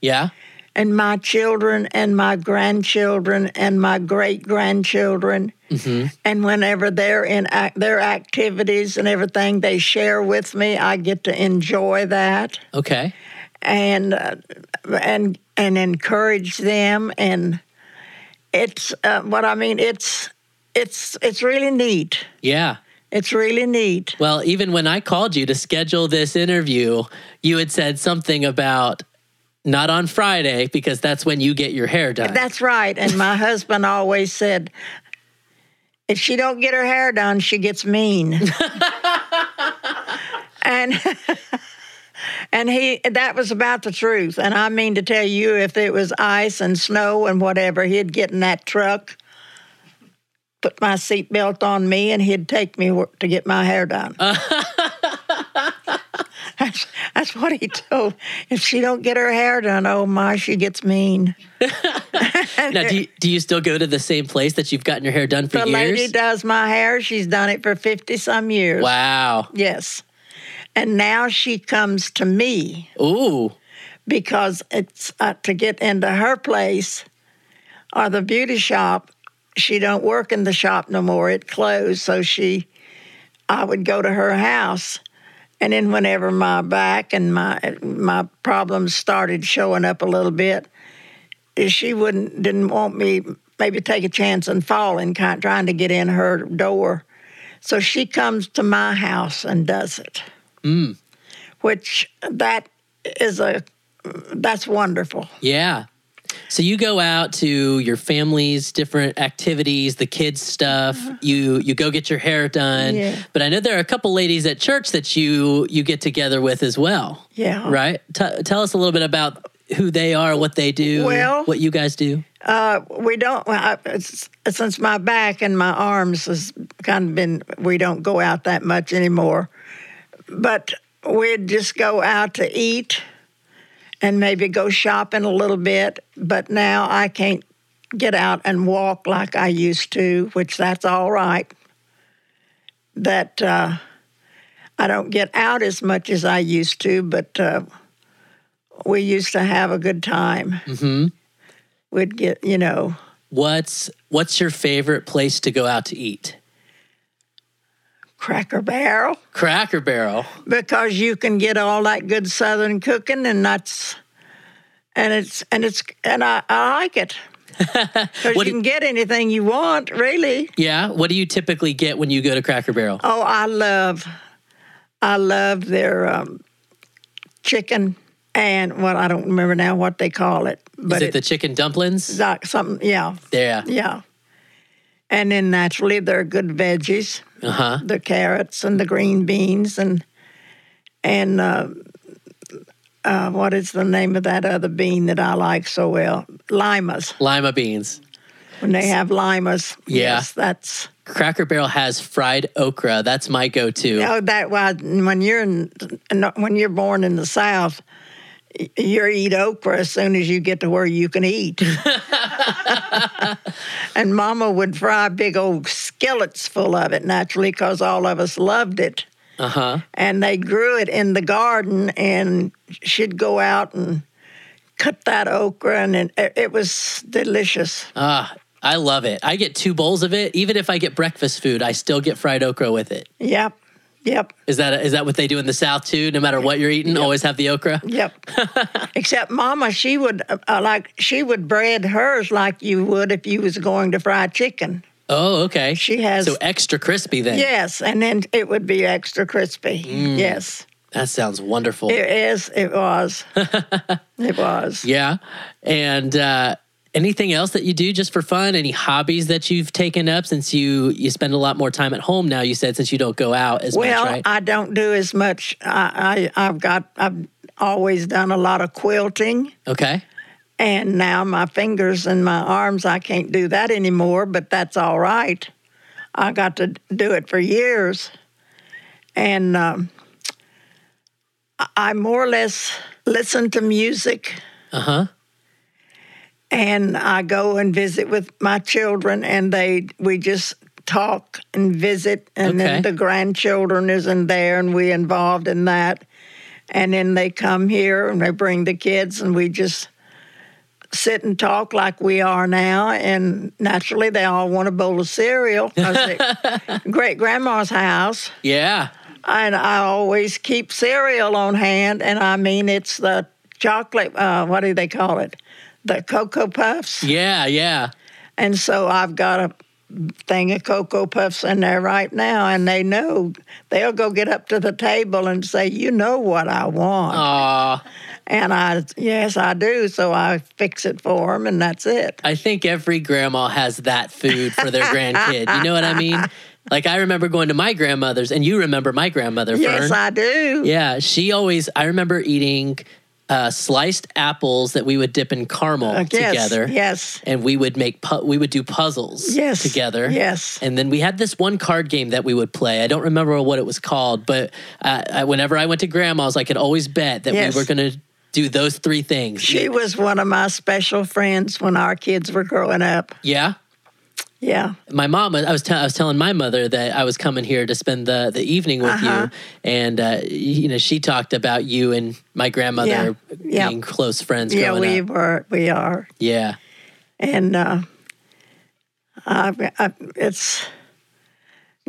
Yeah. and my children and my grandchildren and my great grandchildren. Mm-hmm. And whenever they're in ac- their activities and everything they share with me, I get to enjoy that Okay. And uh, and and encourage them. And it's uh, what I mean. It's it's it's really neat. Yeah. It's really neat. Well, even when I called you to schedule this interview, you had said something about not on Friday because that's when you get your hair done. That's right. And my <laughs> husband always said, if she don't get her hair done, she gets mean. <laughs> and <laughs> and he that was about the truth. And I mean to tell you, if it was ice and snow and whatever, he'd get in that truck, put my seatbelt on me, and he'd take me to get my hair done. <laughs> that's, that's what he told. If she don't get her hair done, oh my, she gets mean. <laughs> now, do you, do you still go to the same place that you've gotten your hair done for The years? lady does my hair. She's done it for 50 some years. Wow. Yes. And now she comes to me Ooh. because it's uh, to get into her place or the beauty shop. She don't work in the shop no more. It closed. So she, I would go to her house. And then whenever my back and my my problems started showing up a little bit, she wouldn't didn't want me maybe take a chance and falling, kind trying to get in her door. So she comes to my house and does it. Which that is a that's wonderful. Yeah. So you go out to your family's different activities, the kids stuff. You you go get your hair done. Uh-huh. Yeah. But I know there are a couple ladies at church that you you get together with as well. Yeah. Right? T- tell us a little bit about who they are, what they do, Well- what you guys do. Uh, we don't. I, since my back and my arms has kind of been, we don't go out that much anymore. But we'd just go out to eat and maybe go shopping a little bit. But now I can't get out and walk like I used to, which that's all right. That uh, I don't get out as much as I used to, but uh, we used to have a good time. Mm-hmm. We'd get, you know, What's what's your favorite place to go out to eat? Cracker Barrel Cracker Barrel. because you can get all that good Southern cooking, and that's and it's and it's and I, I like it <laughs> because you can get anything you want, really. Yeah. What do you typically get when you go to Cracker Barrel? Oh, I love, I love their um, chicken and what I don't remember now what they call it, but Is it the chicken dumplings? like something, yeah, Yeah. yeah. And then naturally, there are good veggies. Uh huh. the carrots and the green beans and and uh, uh, what is the name of that other bean that I like so well? Limas. Lima beans. When they have limas, Yeah. yes, that's Cracker Barrel has fried okra. That's my go-to. oh that was when you're in, when you're born in the South. You eat okra as soon as you get to where you can eat. <laughs> and Mama would fry big old skillets full of it naturally because all of us loved it. Uh huh. and they grew it in the garden and she'd go out and cut that okra and it, it was delicious Ah, I love it. I get two bowls of it. Even if I get breakfast food, I still get fried okra with it. yep yep Is that is that what they do in the South too? No matter what you're eating, always have the okra. yep <laughs> except mama she would uh, uh, like she would bread hers like you would if you was going to fry chicken Oh, okay. she has So extra crispy then. yes and then it would be extra crispy Mm. yes That sounds wonderful. it is it was <laughs> it was yeah. And uh, anything else that you do just for fun? Any hobbies that you've taken up since you you spend a lot more time at home now? You said since you don't go out as Well, much, right? I don't do as much. I, I I've got I've always done a lot of quilting, okay. and now my fingers and my arms I can't do that anymore. But that's all right. I got to do it for years, and um, I- I more or less listen to music. Uh huh. And I go and visit with my children, and they we just talk and visit, and Okay. then the grandchildren is in there, and we involved in that, and then they come here and they bring the kids, and we just sit and talk like we are now, and naturally they all want a bowl of cereal. <laughs> Great grandma's house, Yeah. and I always keep cereal on hand, and I mean it's the chocolate. Uh, what do they call it? The cocoa puffs. Yeah. Yeah. And so I've got a thing of cocoa puffs in there right now, and they know they'll go get up to the table and say, "You know what I want," Aw. and I, yes, I do. So I fix it for them, and that's it. I think every grandma has that food for their grandkid. You know what I mean? <laughs> Like I remember going to my grandmother's, and you remember my grandmother, Fern. Yes, I do. Yeah, she always. I remember eating uh, sliced apples that we would dip in caramel Uh, yes, together, Yes. and we would make pu- we would do puzzles Yes. together. Yes. And then we had this one card game that we would play. I don't remember what it was called, but uh, I, whenever I went to grandma's, I could always bet that Yes. we were going to do those three things. She was one of my special friends when our kids were growing up. yeah. Yeah. my mom I was, te- I was telling my mother that I was coming here to spend the, the evening with Uh-huh. you and uh, you know she talked about you and my grandmother Yeah. Being close friends Yeah, growing we up. were. We are. Yeah. and uh, I, I, it's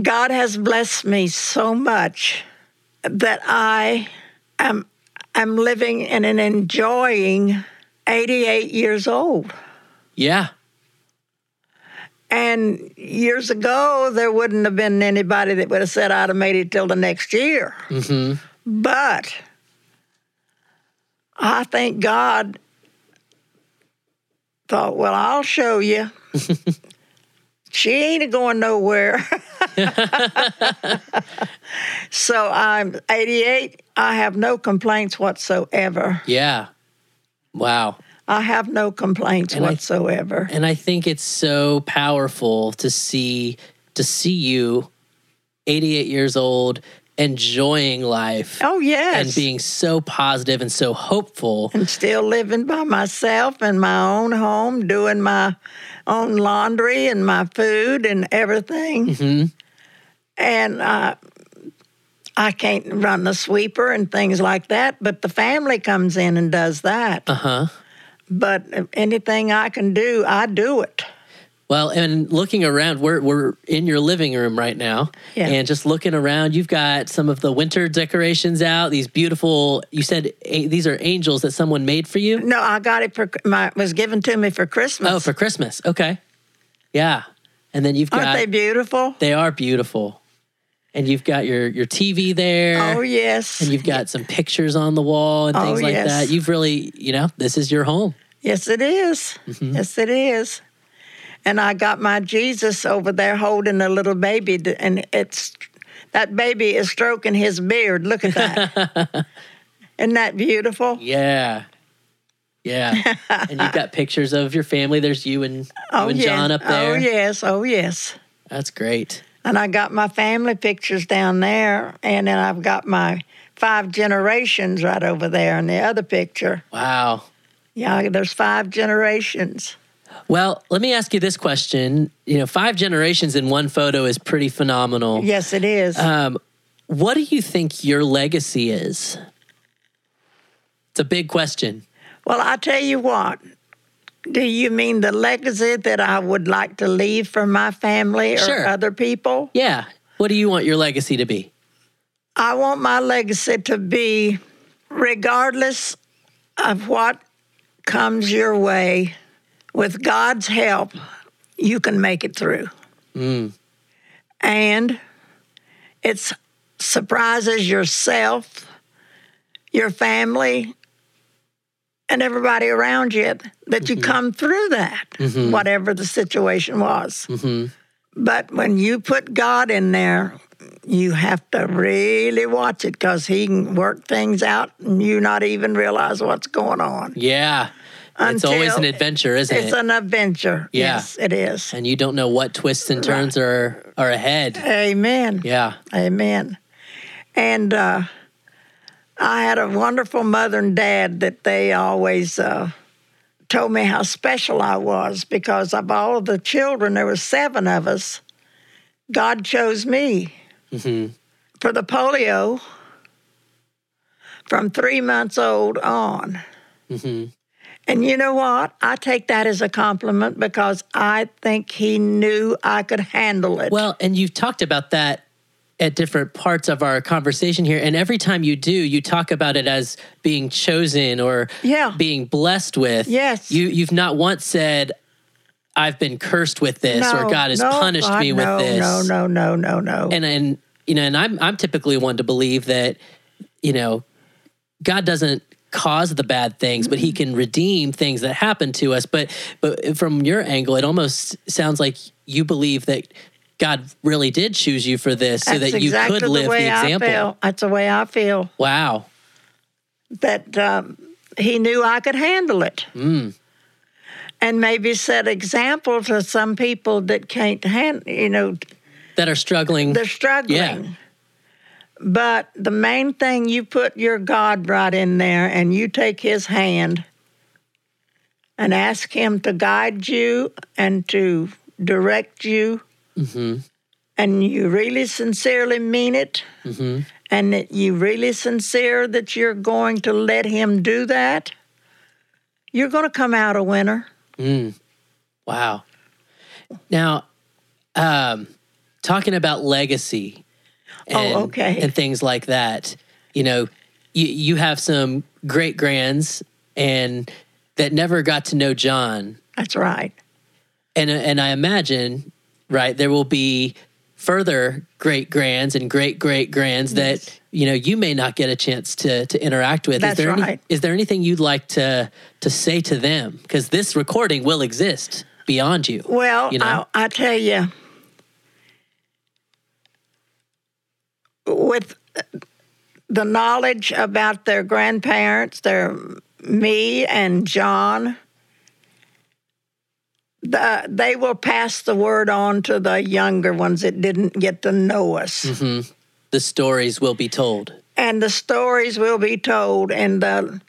God has blessed me so much that I am am living and enjoying 88 years old. Yeah. And years ago, there wouldn't have been anybody that would have said I'd have made it till the next year. hmm But I think God thought, well, I'll show you. <laughs> she ain't going nowhere. <laughs> so I'm 88. I have no complaints whatsoever. Yeah. Wow. I have no complaints And I- whatsoever. And I think it's so powerful to see to see you 88 years old enjoying life oh, yes. and being so positive and so hopeful. and still living by myself in my own home, doing my own laundry and my food and everything. hmm And uh, I can't run the sweeper and things like that, but the family comes in and does that. Uh-huh. But anything I can do, I do it. Well, and looking around, we're we're in your living room right now, Yeah. and just looking around, you've got some of the winter decorations out. These beautiful, you said a, these are angels that someone made for you. No, I got it for my was given to me for Christmas. Oh, for Christmas. Okay, yeah. And then you've got Aren't they beautiful? they are beautiful, and you've got your your TV there. Oh yes, And you've got some pictures on the wall and Oh, things like yes. that. You've really, you know, this is your home. yes it is. Mm-hmm. Yes it is. And I got my Jesus over there holding a little baby, and it's that baby is stroking his beard. Look at that. <laughs> Isn't that beautiful? Yeah. Yeah. <laughs> and you've got pictures of your family. There's you and you Oh and yes. John up there. Oh yes. Oh yes. That's great. And I got my family pictures down there, and then I've got my five generations right over there in the other picture. Wow. Yeah, there's five generations. Well, let me ask you this question. You know, five generations in one photo is pretty phenomenal. Yes, it is. Um, what do you think your legacy is? It's a big question. well, I'll tell you what. Do you mean the legacy that I would like to leave for my family or Sure. other people? Yeah. What do you want your legacy to be? I want my legacy to be, regardless of what comes your way, with God's help, you can make it through. Mm. And it surprises yourself, your family, and everybody around you that you come through that, whatever the situation was. Mhm. But when you put God in there, you have to really watch it because He can work things out and you not even realize what's going on. Yeah. it's always an adventure, isn't It's it? It's an adventure. Yeah. Yes, it is. and you don't know what twists and turns are are ahead. Amen. Yeah. Amen. And uh, I had a wonderful mother and dad that they always uh, told me how special I was because of all of the children, there were seven of us. God chose me hmm for the polio from three months old on. hmm And you know what? I take that as a compliment because I think he knew I could handle it. Well, and you've talked about that at different parts of our conversation here. And every time you do, you talk about it as being chosen or Yeah. being blessed with. Yes. You you've not once said, I've been cursed with this or God has no, punished God, me with this. no, this. No, no, no, no, no. And and you know, and I'm I'm typically one to believe that, you know, God doesn't cause the bad things, but he mm-hmm. can redeem things that happen to us. But but from your angle, it almost sounds like you believe that God really did choose you for this so That's that you exactly could live the, way example. I feel. That's the way I feel. Wow. That um, he knew I could handle it. Mm. And maybe set example to some people that can't handle, you know, That are struggling. they're struggling. But the main thing, you put your God right in there and you take his hand and ask him to guide you and to direct you. Mhm. And you really sincerely mean it. Mhm. And that you really sincere that you're going to let him do that. You're going to come out a winner. Mm. Wow. Now, um, talking about legacy Oh, and, okay. and things like that, you know, you, you have some great grands and that never got to know John. That's right. and and I imagine, right, there will be further great grands and great great grands that you know you may not get a chance to to interact with. That's is there any, right. is there anything you'd like to to say to them? Because this recording will exist beyond you. Well, you know? I, I tell you, with the knowledge about their grandparents, their me and John, the, they will pass the word on to the younger ones that didn't get to know us. the stories will be told. and the stories will be told, and the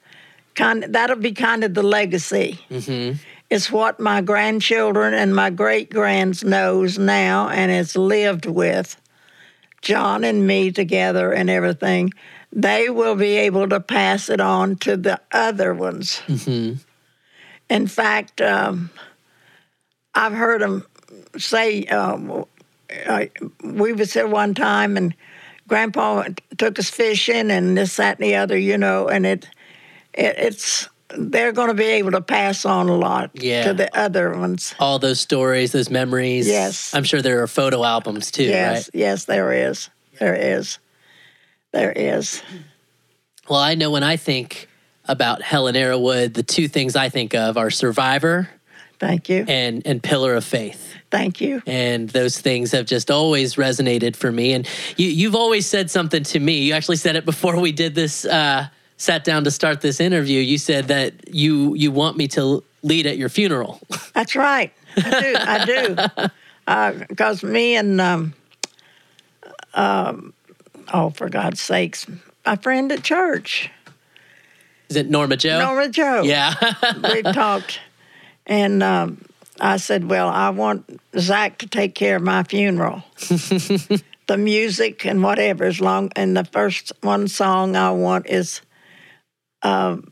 kind that'll be kind of the legacy. Mm-hmm. It's what my grandchildren and my great grands knows now and has lived with John and me together and everything. They will be able to pass it on to the other ones. In fact, um, I've heard them say, um, uh, we was there one time and Grandpa took us fishing and this, that, and the other, you know, and it, it it's they're going to be able to pass on a lot Yeah. to the other ones. All those stories, those memories. Yes. I'm sure there are photo albums too, yes, right? yes, there is, there is, there is. Well, I know when I think about Helen Arrowood, the two things I think of are Survivor Thank you, and and Pillar of Faith. thank you. and those things have just always resonated for me. And you, you've always said something to me. You actually said it before we did this. Uh, sat down to start this interview. You said that you you want me to lead at your funeral. <laughs> That's right. I do. I do. <laughs> Because me and, um, um, oh, for God's sakes, my friend at church, Is it Norma Joe? Norma Joe. Yeah. <laughs> We've talked, and um, I said, "Well, I want Zach to take care of my funeral, <laughs> the music and whatever. As long and the first one song I want is, um,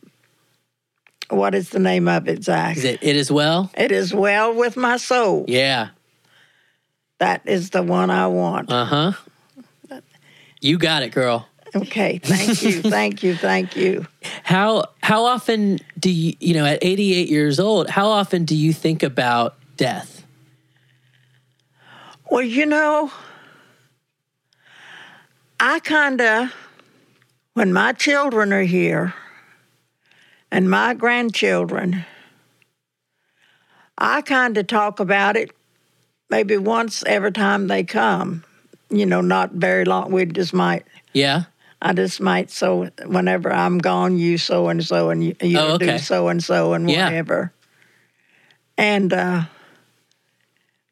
what is the name of it, Zach? Is it it as well? It is well with my soul. Yeah. That is the one I want. Uh huh. You got it, girl. Okay, thank you, <laughs> thank you, thank you. How how often do you you know at 88 years old? How often do you think about death? Well, you know, I kind of, when my children are here and my grandchildren, I kind of talk about it maybe once every time they come. You know, not very long. We just might, Yeah. I just might, so whenever I'm gone, you so and so, and you, you Oh, okay. do so and so, and Yeah. whatever. And uh,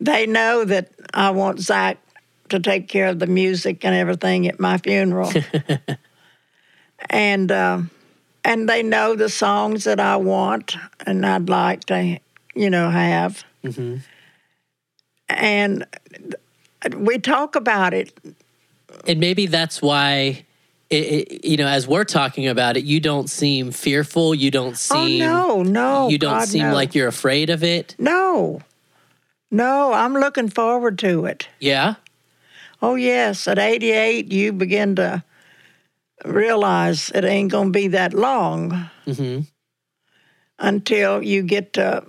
they know that I want Zach to take care of the music and everything at my funeral. <laughs> and uh, and they know the songs that I want and I'd like to, you know, have. And we talk about it. and maybe that's why it, it, you know as we're talking about it you don't seem fearful you don't seem oh no, no, you don't God, seem no. like you're afraid of it no, no. I'm looking forward to it. yeah Oh yes, at 88, you begin to realize it ain't gonna be that long hmm until you get to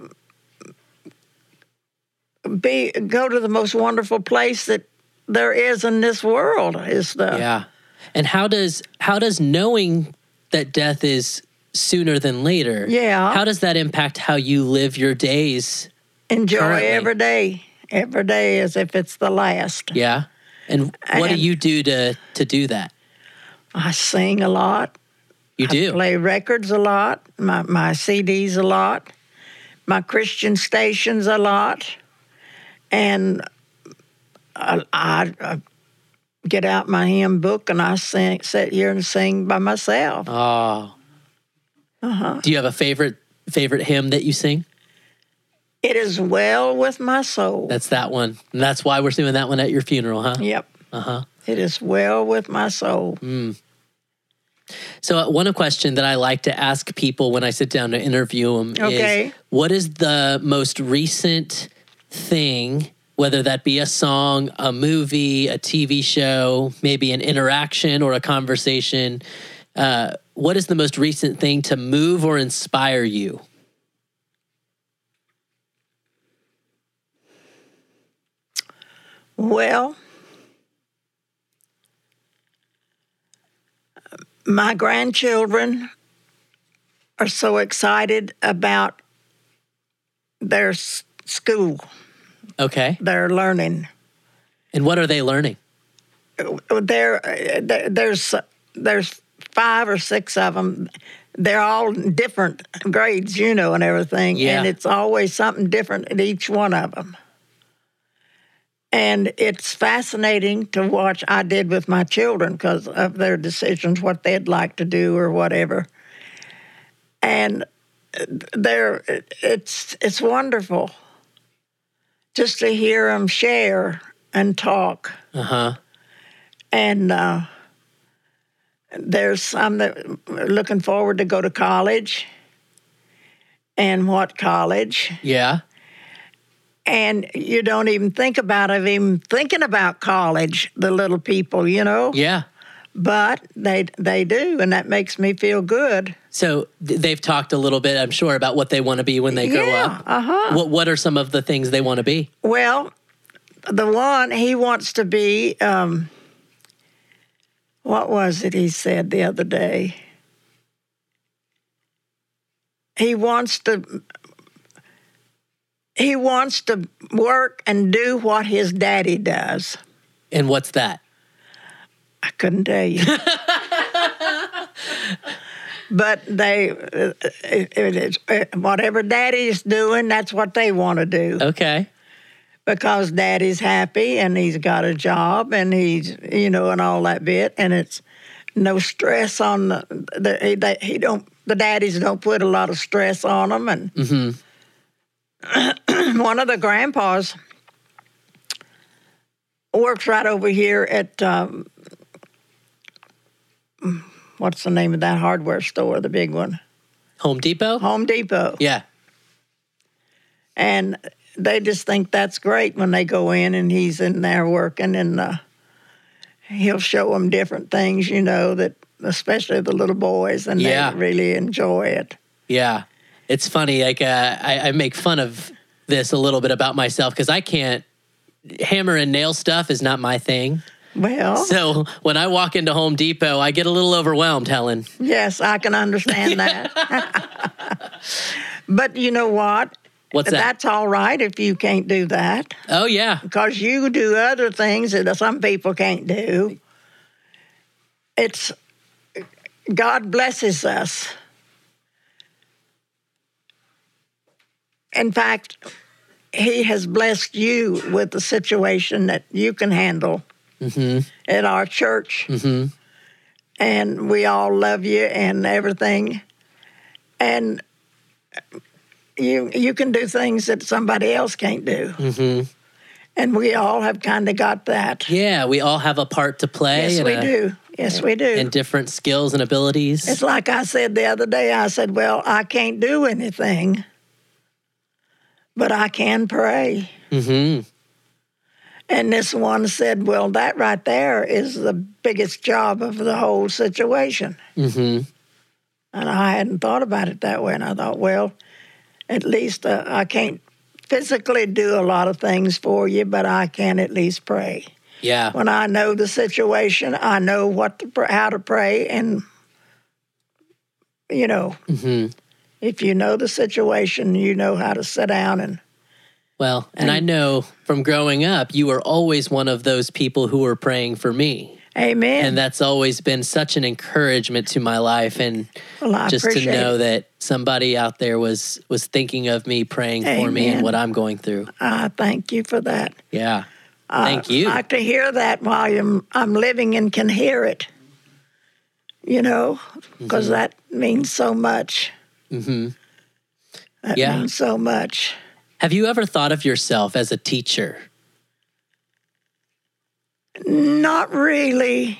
be go to the most wonderful place that there is in this world. Is the yeah and how does how does knowing that death is sooner than later Yeah. how does that impact how you live your days enjoy currently. every day, every day as if it's the last. yeah and what do you do to to do that I sing a lot. you do play records a lot, my, my CDs a lot, my Christian stations a lot, and I, I, I get out my hymn book and I sing, sit here and sing by myself. oh Uh-huh. do you have a favorite favorite hymn that you sing It is well with my soul. that's that one and that's why we're doing that one at your funeral huh yep. uh-huh It is well with my soul. So, uh, one question that I like to ask people when I sit down to interview them Okay. is what is the most recent thing, whether that be a song, a movie, a TV show, maybe an interaction or a conversation? Uh, what is the most recent thing to move or inspire you? Well, my grandchildren are so excited about their s- school, Okay. They're learning. And what are they learning? There, there- there's there's five or six of them. They're all different grades, you know, and everything. Yeah. And it's always something different at each one of them. And it's fascinating to watch. I did with my children because of their decisions, what they'd like to do or whatever. And they're it's it's wonderful just to hear them share and talk Uh huh. and uh, there's some that are looking forward to go to college and what college Yeah. and you don't even think about it even thinking about college the little people you know Yeah. But they they do and that makes me feel good So they've talked a little bit, I'm sure, about what they want to be when they grow yeah up. uh-huh What What are some of the things they want to be? well the one he wants to be um, what was it he said the other day he wants to he wants to work and do what his daddy does And what's that? I couldn't tell you. But they uh, it, it is, uh, whatever daddy's doing that's what they want to do. Okay. because daddy's happy and he's got a job and he's you know and all that bit and it's no stress on the, the he, they, he don't the daddies don't put a lot of stress on them and <clears throat> one of the grandpas works right over here at um, what's the name of that hardware store the big one Home Depot? home depot Yeah. and they just think that's great when they go in and he's in there working and uh, he'll show them different things you know that especially the little boys and Yeah. they really enjoy it Yeah. It's funny. Like, uh, I, I make fun of this a little bit about myself because I can't, hammer and nail stuff is not my thing. Well So when I walk into Home Depot, I get a little overwhelmed, Helen. yes i can understand <laughs> that but you know what What's that? that's all right if you can't do that Oh, yeah. because you do other things that some people can't do. It's God blesses us. In fact, He has blessed you with the situation that you can handle Mm-hmm. at our church. Mm-hmm. And we all love you and everything. And you you can do things that somebody else can't do. Mm-hmm. And we all have kind of got that. Yeah. We all have a part to play. Yes, we a- do. Yes, we do. And different skills and abilities. It's like I said the other day. I said, "Well, I can't do anything, but I can pray." hmm And this one said, "Well, that right there is the biggest job of the whole situation." hmm And I hadn't thought about it that way. And I thought, well, at least uh, I can't physically do a lot of things for you, but I can at least pray. Yeah. When I know the situation, I know what to, pr- how to pray, and you know, hmm if you know the situation, you know how to sit down and Well, and I know from growing up, you were always one of those people who were praying for me. Amen. And that's always been such an encouragement to my life. And well, just to know it. that somebody out there was was thinking of me, praying for me and what I'm going through. I thank you for that. Yeah. Thank you. I like to hear that while I'm, I'm living and can hear it. You know, because that means so much. Mm-hmm. That Yeah. means so much. Have you ever thought of yourself as a teacher? Not really.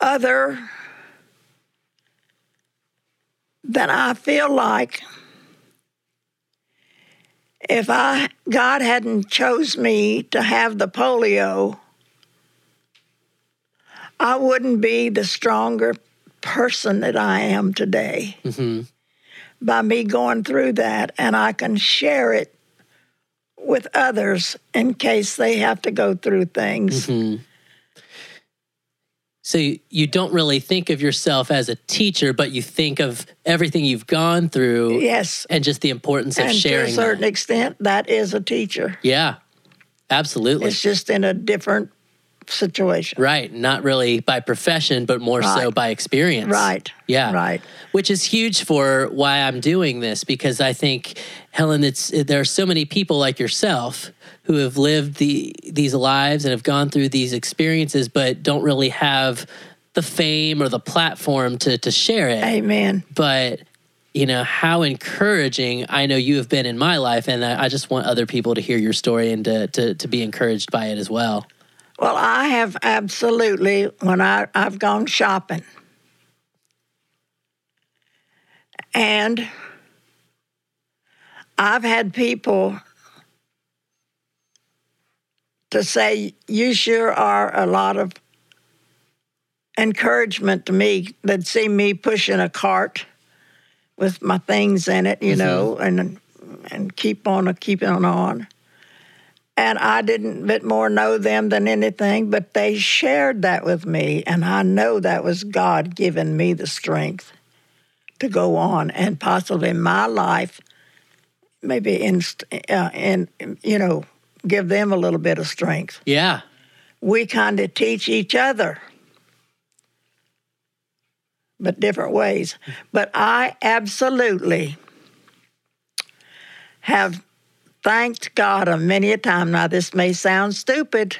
Other than I feel like if I God hadn't chose me to have the polio, I wouldn't be the stronger person that I am today. hmm By me going through that, and I can share it with others in case they have to go through things. Mm-hmm. So you- don't really think of yourself as a teacher, but you think of everything you've gone through Yes. and just the importance of And to a certain that. extent, that is a teacher. Yeah, absolutely. It's just in a different situation. right. Not really by profession, but more so by experience. Right. Yeah. Right. Which is huge for why I'm doing this because I think Helen, it's there are so many people like yourself who have lived the these lives and have gone through these experiences, but don't really have the fame or the platform to to share it. Amen. But you know how encouraging I know you have been in my life, and I, I just want other people to hear your story and to, to to be encouraged by it as well. Well, I have absolutely, when I, I've gone shopping, and I've had people to say, You sure are a lot of encouragement to me that see me pushing a cart with my things in it, you mm-hmm. know, and and keep on keeping on. And I didn't bit more know them than anything, but they shared that with me. And I know that was God giving me the strength to go on and possibly my life, maybe in, uh, in you know, give them a little bit of strength. Yeah, We kind of teach each other, but different ways. But I absolutely have thanked God a many a time. Now, this may sound stupid,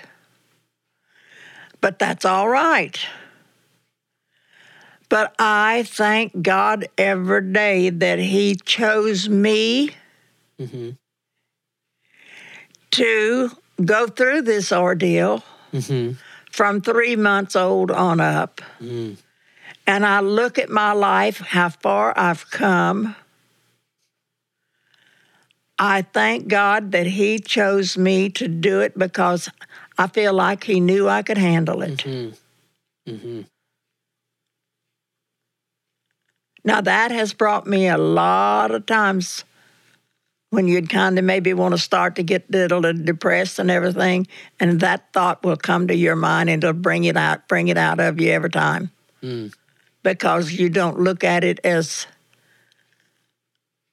but that's all right. But I thank God every day that He chose me Mhm. to go through this ordeal hmm from three months old on up. Mm. And I look at my life, how far I've come. I thank God that He chose me to do it because I feel like He knew I could handle it. hmm Now, that has brought me a lot of times when you'd kind of maybe want to start to get a little depressed and everything, and that thought will come to your mind and it'll bring it out, bring it out of you every time. Mm. Because you don't look at it as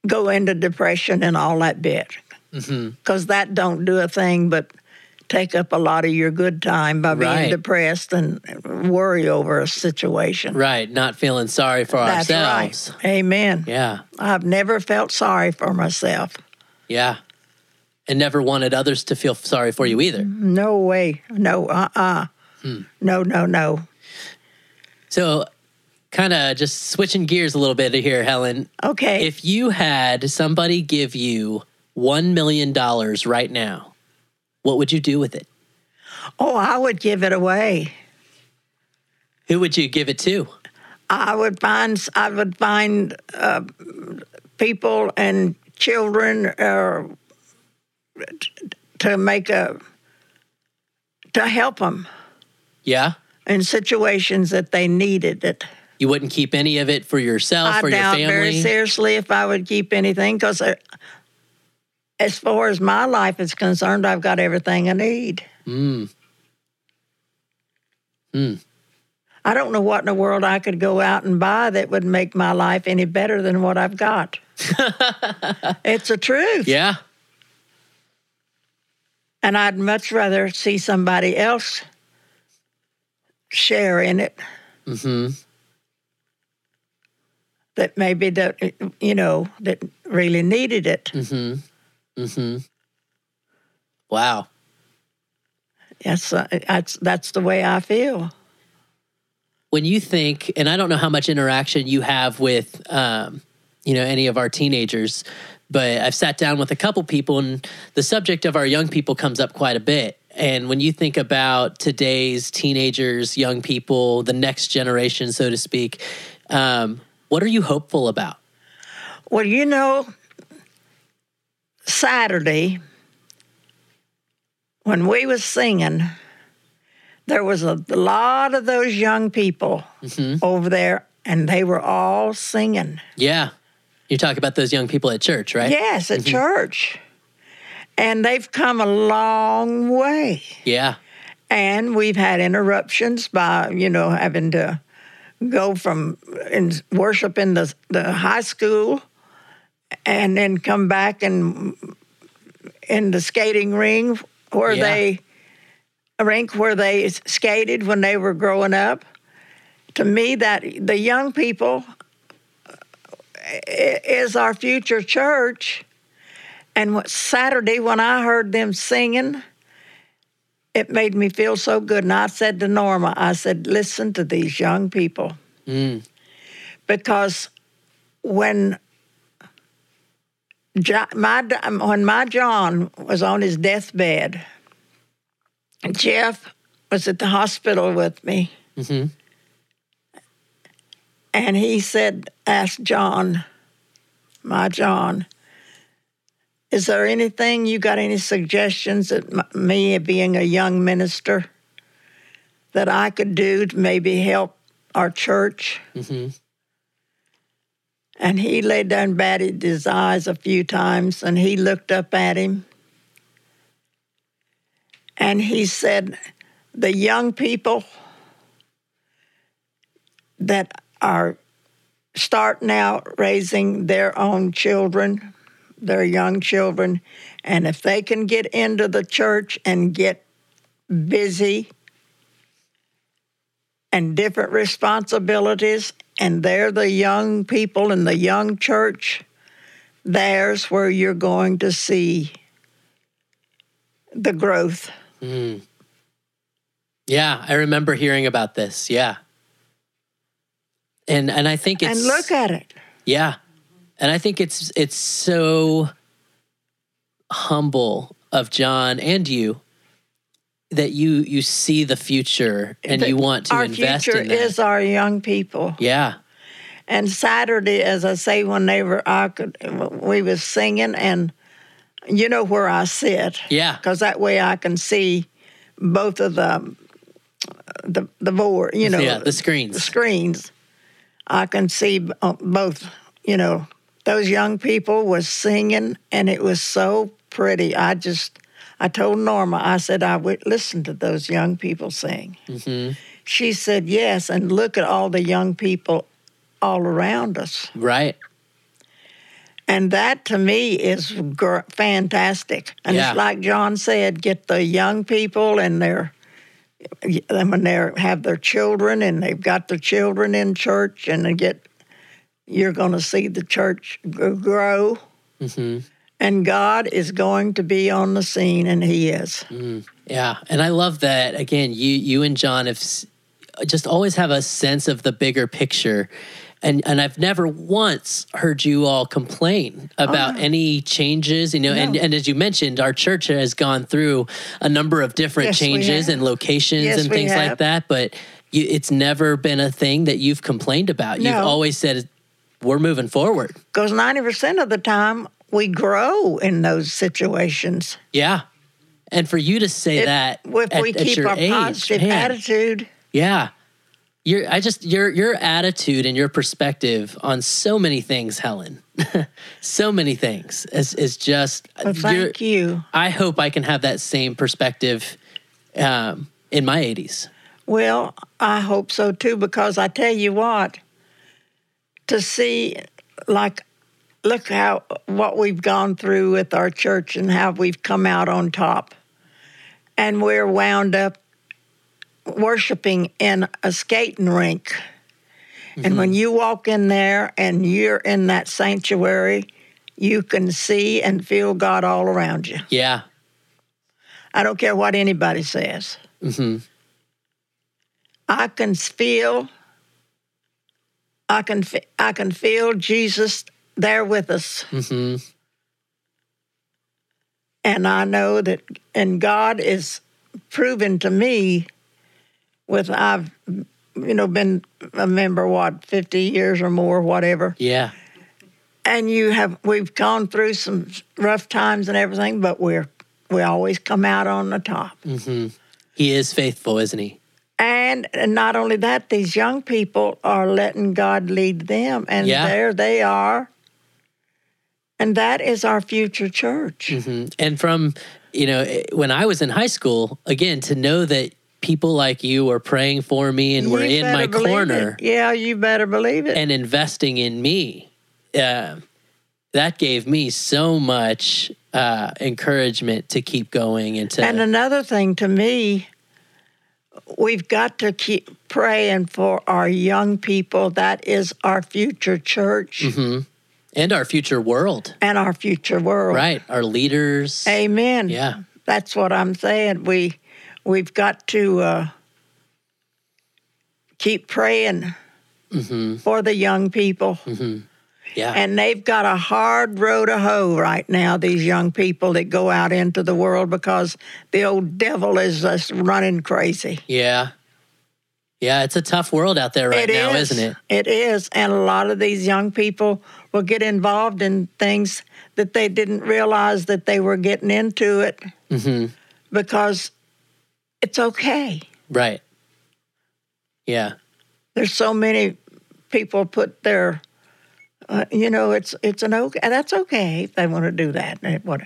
go into depression and all that bit. Because that don't do a thing but take up a lot of your good time by being Right. depressed and worry over a situation. Right, not feeling sorry for That's ourselves. right. Amen. Yeah, I've never felt sorry for myself. yeah. And never wanted others to feel sorry for you either. No way. No, uh uh Hmm. No, no, no. So, kind of just switching gears a little bit here, Helen. Okay. If you had somebody give you $1 million right now, what would you do with it? oh, I would give it away. Who would you give it to? I would find I would find uh, people and children uh, to make a to help them Yeah? in situations that they needed it. You wouldn't keep any of it for yourself I or your doubt very seriously if I would keep anything because, as far as my life is concerned, I've got everything I need. Mm. Mm. I don't know what in the world I could go out and buy that would make my life any better than what I've got. <laughs> it's the truth. Yeah. And I'd much rather see somebody else share in it hmm that maybe that you know that really needed it. Mm hmm Mm hmm Wow. That's uh, that's that's the way I feel. when you think, and I don't know how much interaction you have with, um, you know, any of our teenagers, but I've sat down with a couple people, and the subject of our young people comes up quite a bit. And when you think about today's teenagers, young people, the next generation, so to speak, um, what are you hopeful about? Well, you know, Saturday when we was singing, there was a lot of those young people hmm over there, and they were all singing. Yeah, you talk about those young people at church, right? Yes, at church. And they've come a long way. Yeah. And we've had interruptions by, you know, having to go from in worship in the, the high school and then come back and in the skating ring where Yeah. they a rink where they skated when they were growing up. To me, that the young people is our future church. And what Saturday when I heard them singing, it made me feel so good. And I said to Norma, I said, listen to these young people. Mm. Because when my when my John was on his deathbed, Jeff was at the hospital with me, hmm and he said, asked John, my John, is there anything you got any suggestions that me being a young minister that I could do to maybe help our church? hmm And he laid down, batted his eyes a few times, and he looked up at him. And he said, The young people that are starting out raising their own children, their young children, and if they can get into the church and get busy and different responsibilities, and they're the young people in the young church, there's where you're going to see the growth. Mm. Yeah, I remember hearing about this. Yeah. And and I think it's and look at it. Yeah. And I think it's it's so humble of John and you that you you see the future and you want to invest. our invest future in is our young people. yeah. And Saturday, as I say, when they were, I could, we was singing, and you know where I sit, Yeah. because that way I can see both of the the the board, you know, yeah, the screens. the screens. I can see both. You know, those young people was singing, and it was so pretty. I just, I told Norma, I said I would listen to those young people sing. hmm She said yes, and look at all the young people all around us. Right. And that to me is gr- fantastic. And Yeah. it's like John said, get the young people and their and when they have their children and they've got their children in church and they get you're going to see the church grow hmm and God is going to be on the scene and he is. Yeah, and I love that. Again, you you and John have just always have a sense of the bigger picture, and and I've never once heard you all complain about any changes. You know, and No. and as you mentioned, our church has gone through a number of different Yes, changes and locations Yes, and things like that, but. You, it's never been a thing that you've complained about. You've always said, "We're moving forward." Because 90% of the time we grow in those situations. Yeah, and for you to say If- that if at, we keep our age, positive man. attitude. Yeah. Your I just your your attitude and your perspective on so many things, Helen. <laughs> so many things is is just Well, thank you. I hope I can have that same perspective um, in my 80s. Well, I hope so too, because I tell you what, to see, like, look how what we've gone through with our church and how we've come out on top. And we're wound up worshiping in a skating rink. And when you walk in there and you're in that sanctuary, you can see and feel God all around you. Yeah. I don't care what anybody says. Mm-hmm. I can feel I can I can feel Jesus there with us. Hmm and I know that and God is proven to me with I've you know been a member what 50 years or more whatever. Yeah. and you have we've gone through some rough times and everything but we're we always come out on the top. Hmm He is faithful, isn't he? And, not only that, these young people are letting God lead them, and Yeah. there they are. And that is our future church. Mhm. And from, you know, eh, when I was in high school, again, to know that people like you were praying for me and were You in my corner it. Yeah, you better believe it. and investing in me, uh, that gave me so much uh, encouragement to keep going and to. And another thing to me, we've got to keep praying for our young people. That is our future church Mhm. and our future world, and our future world. right? Our leaders. Amen. Yeah. That's what I'm saying. We we've got to uh, keep praying hmm for the young people. hmm Yeah. And they've got a hard row to hoe right now, these young people that go out into the world because the old devil is just running crazy. yeah. Yeah. It's a tough world out there right It now, is. isn't it? It is. And a lot of these young people will get involved in things that they didn't realize that they were getting into it hmm because it's okay. Right. Yeah. There's so many people put their, uh, you know, it's it's an okay. That's okay if they want to do that. And, what,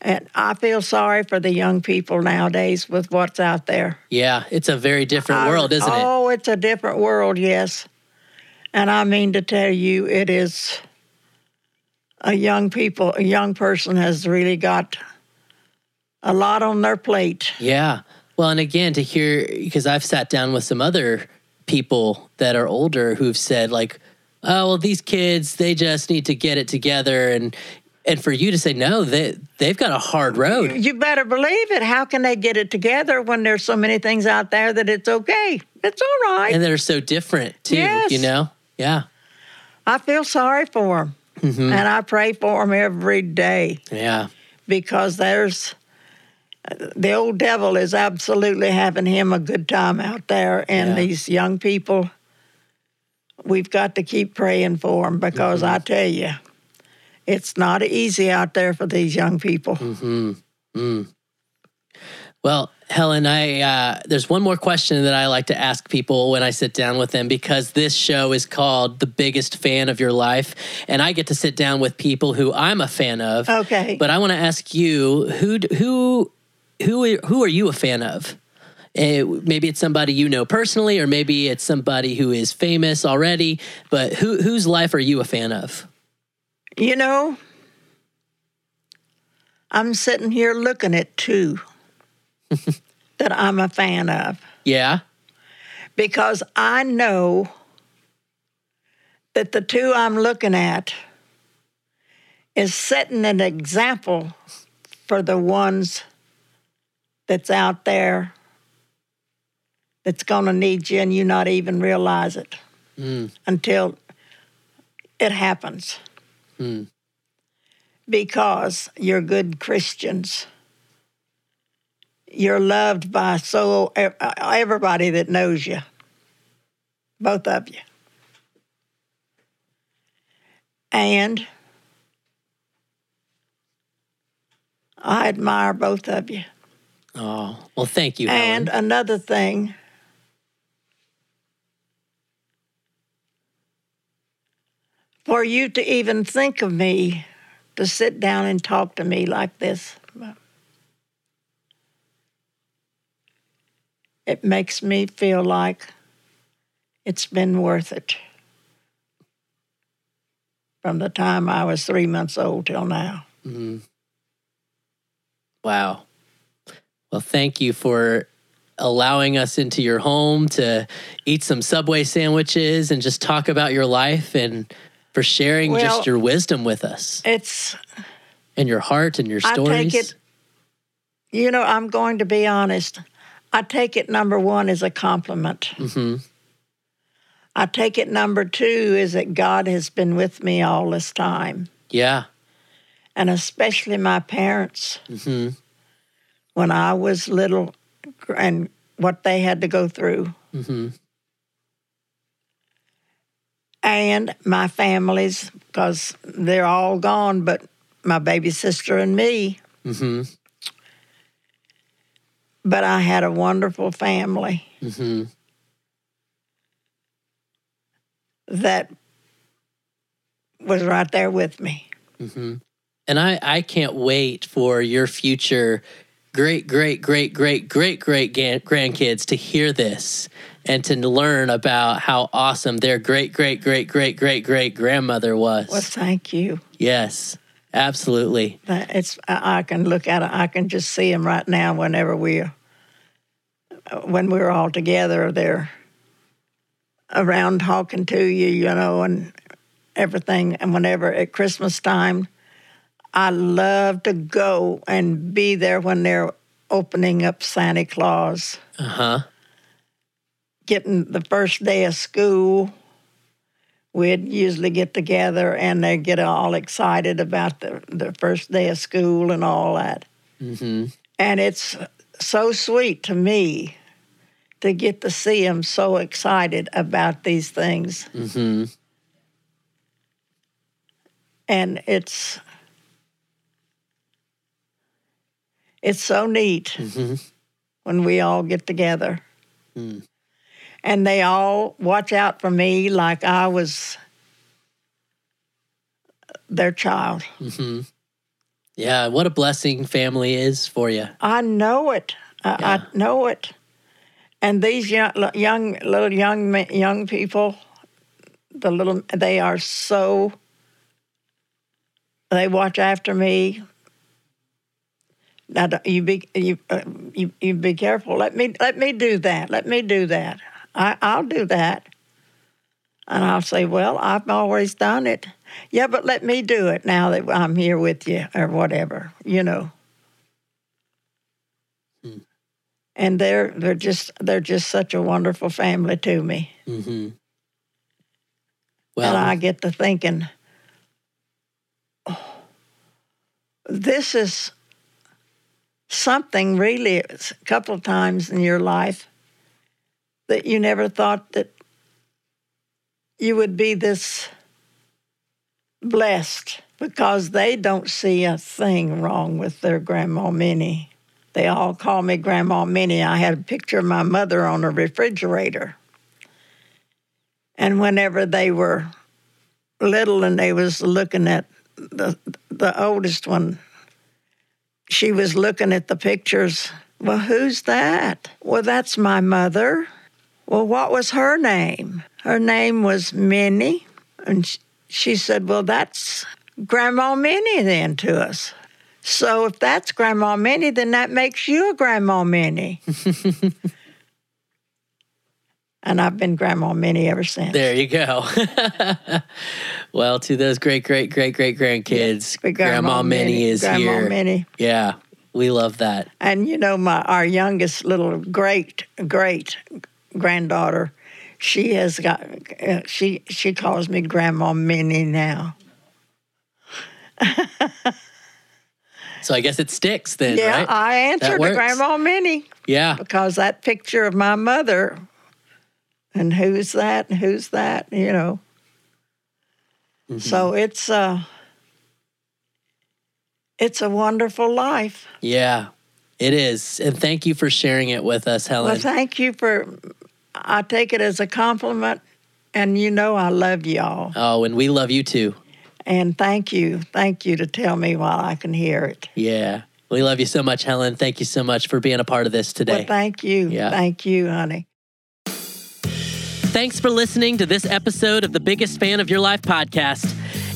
and I feel sorry for the young people nowadays with what's out there. Yeah. It's a very different world, isn't it? Oh, it's a different world, yes. And I mean to tell you, it is a young people, a young person has really got a lot on their plate. Yeah. Well, and again, to hear, because I've sat down with some other people that are older who've said, like, oh, well, these kids, they just need to get it together. And, and for you to say, no, they, they've got a hard road. You better believe it. How can they get it together when there's so many things out there that it's okay? It's all right. And they're so different, too, Yes. you know? Yeah. I feel sorry for them. Mhm. And I pray for them every day Yeah. because there's the old devil is absolutely having him a good time out there. And Yeah. these young people, we've got to keep praying for them because Mm-hmm. I tell you, it's not easy out there for these young people. hmm Mm. Well, Helen, I uh, there's one more question that I like to ask people when I sit down with them because this show is called "The Biggest Fan of Your Life," and I get to sit down with people who I'm a fan of. Okay. But I want to ask you who d- who who who are you a fan of? Eh, maybe it's somebody you know personally, or maybe it's somebody who is famous already. But who whose life are you a fan of? You know, I'm sitting here looking at two <laughs> that I'm a fan of Yeah. because I know that the two I'm looking at is setting an example for the ones that's out there that's going to need you and you not even realize it Mm. until it happens Mm. because you're good Christians. You're loved by so e- everybody that knows you, both of you. And I admire both of you. Oh well, thank you, And Helen. another thing, for you to even think of me to sit down and talk to me like this, it makes me feel like it's been worth it from the time I was three months old till now. Mhm. Wow. Well, thank you for allowing us into your home to eat some Subway sandwiches and just talk about your life and for sharing Well- just your wisdom with us It's and your heart and your stories. I take it, you know, I'm going to be honest. I take it number one as a compliment. hmm I take it number two is that God has been with me all this time, Yeah. and especially my parents hmm when I was little and what they had to go through, hmm and my families, because they're all gone, but my baby sister and me. hmm But I had a wonderful family. hmm that was right there with me. And I, I can't wait for your future great, great, great, great, great, great grandkids to hear this and to learn about how awesome their great, great, great, great, great, great grandmother was. Well, thank you. yes, absolutely. It's I can look at it. I can just see them right now. Whenever we, uh, when we're all together, they're around talking to you, you know, and everything. And whenever at Christmas time, I love to go and be there when they're opening up Santa Claus, Uh huh. getting the first day of school. We'd usually get together and they get all excited about the, the first day of school and all that. Mm-hmm. And it's so sweet to me to get to see them so excited about these things. Mm-hmm. And it's it's so neat hmm when we all get together. Mm. And they all watch out for me like I was their child. hmm Yeah, what a blessing family is for you. I know it. I, Yeah. I know it. And these young, young little young young people, the little they are so. They watch after me. Now you be you uh, you you be careful. Let me let me do that. Let me do that. I I'll do that. And I'll say, well, I've always done it. Yeah, but let me do it now that I'm here with you or whatever. You know. and they're they're just they're just such a wonderful family to me. hmm and Well, I get to thinking, oh, this is something really a couple of times in your life that you never thought that you would be this blessed because they don't see a thing wrong with their grandma Minnie. They all call me Grandma Minnie. I had a picture of my mother on a refrigerator. And whenever they were little and they was looking at the the oldest one, she was looking at the pictures. Well, who's that? Well, that's my mother. Well, what was her name? Her name was Minnie. And she said, Well, that's Grandma Minnie then to us. So if that's Grandma Minnie, then that makes you a Grandma Minnie. <laughs> and I've been Grandma Minnie ever since. there you go. <laughs> well, to those great, great, great, great grandkids, But Grandma, Minnie is here. Grandma here. Minnie. Yeah, we love that. And you know, my our youngest little great great granddaughter, she has got uh, she she calls me Grandma Minnie now. <laughs> So I guess it sticks then, yeah, right? I answered to. Grandma Minnie yeah. because that picture of my mother, and who's that? And who's that? You know. Mm-hmm. So it's uh it's a wonderful life. Yeah, it is. And thank you for sharing it with us, Helen. Well, thank you for. I take it as a compliment, and you know I love y'all. oh, and we love you too. And thank you, thank you to tell me while I can hear it. Yeah. We love you so much, Helen. Thank you so much for being a part of this today. Well, thank you, Yeah. thank you, honey. Thanks for listening to this episode of the Biggest Fan of Your Life podcast.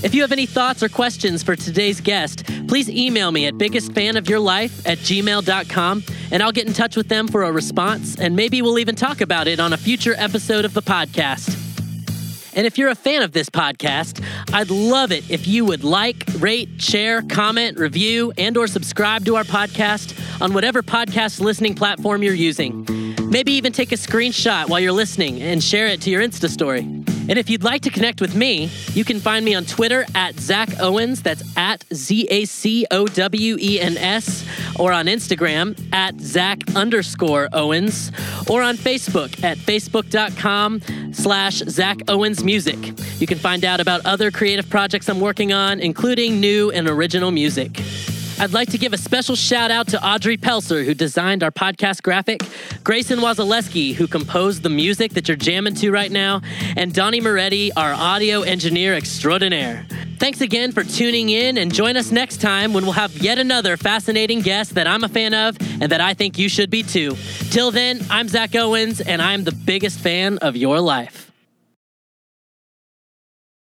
If you have any thoughts or questions for today's guest, please email me at biggestfanofyourlife at gmail.com and I'll get in touch with them for a response and maybe we'll even talk about it on a future episode of the podcast. And if you're a fan of this podcast, I'd love it if you would like, rate, share, comment, review, and or subscribe to our podcast on whatever podcast listening platform you're using. Maybe even take a screenshot while you're listening and share it to your Insta story. And if you'd like to connect with me, you can find me on Twitter at Zach Owens, that's at Z A C O W E N S, or on Instagram at Zach underscore Owens, or on Facebook at facebook.com slash Zach Owens Music. You can find out about other creative projects I'm working on, including new and original music. I'd like to give a special shout out to Audrey Pelser, who designed our podcast graphic, Grayson Wazaleski, who composed the music that you're jamming to right now, and Donnie Moretti, our audio engineer extraordinaire. Thanks again for tuning in and join us next time when we'll have yet another fascinating guest that I'm a fan of and that I think you should be too. Till then, I'm Zach Owens and I'm the biggest fan of your life.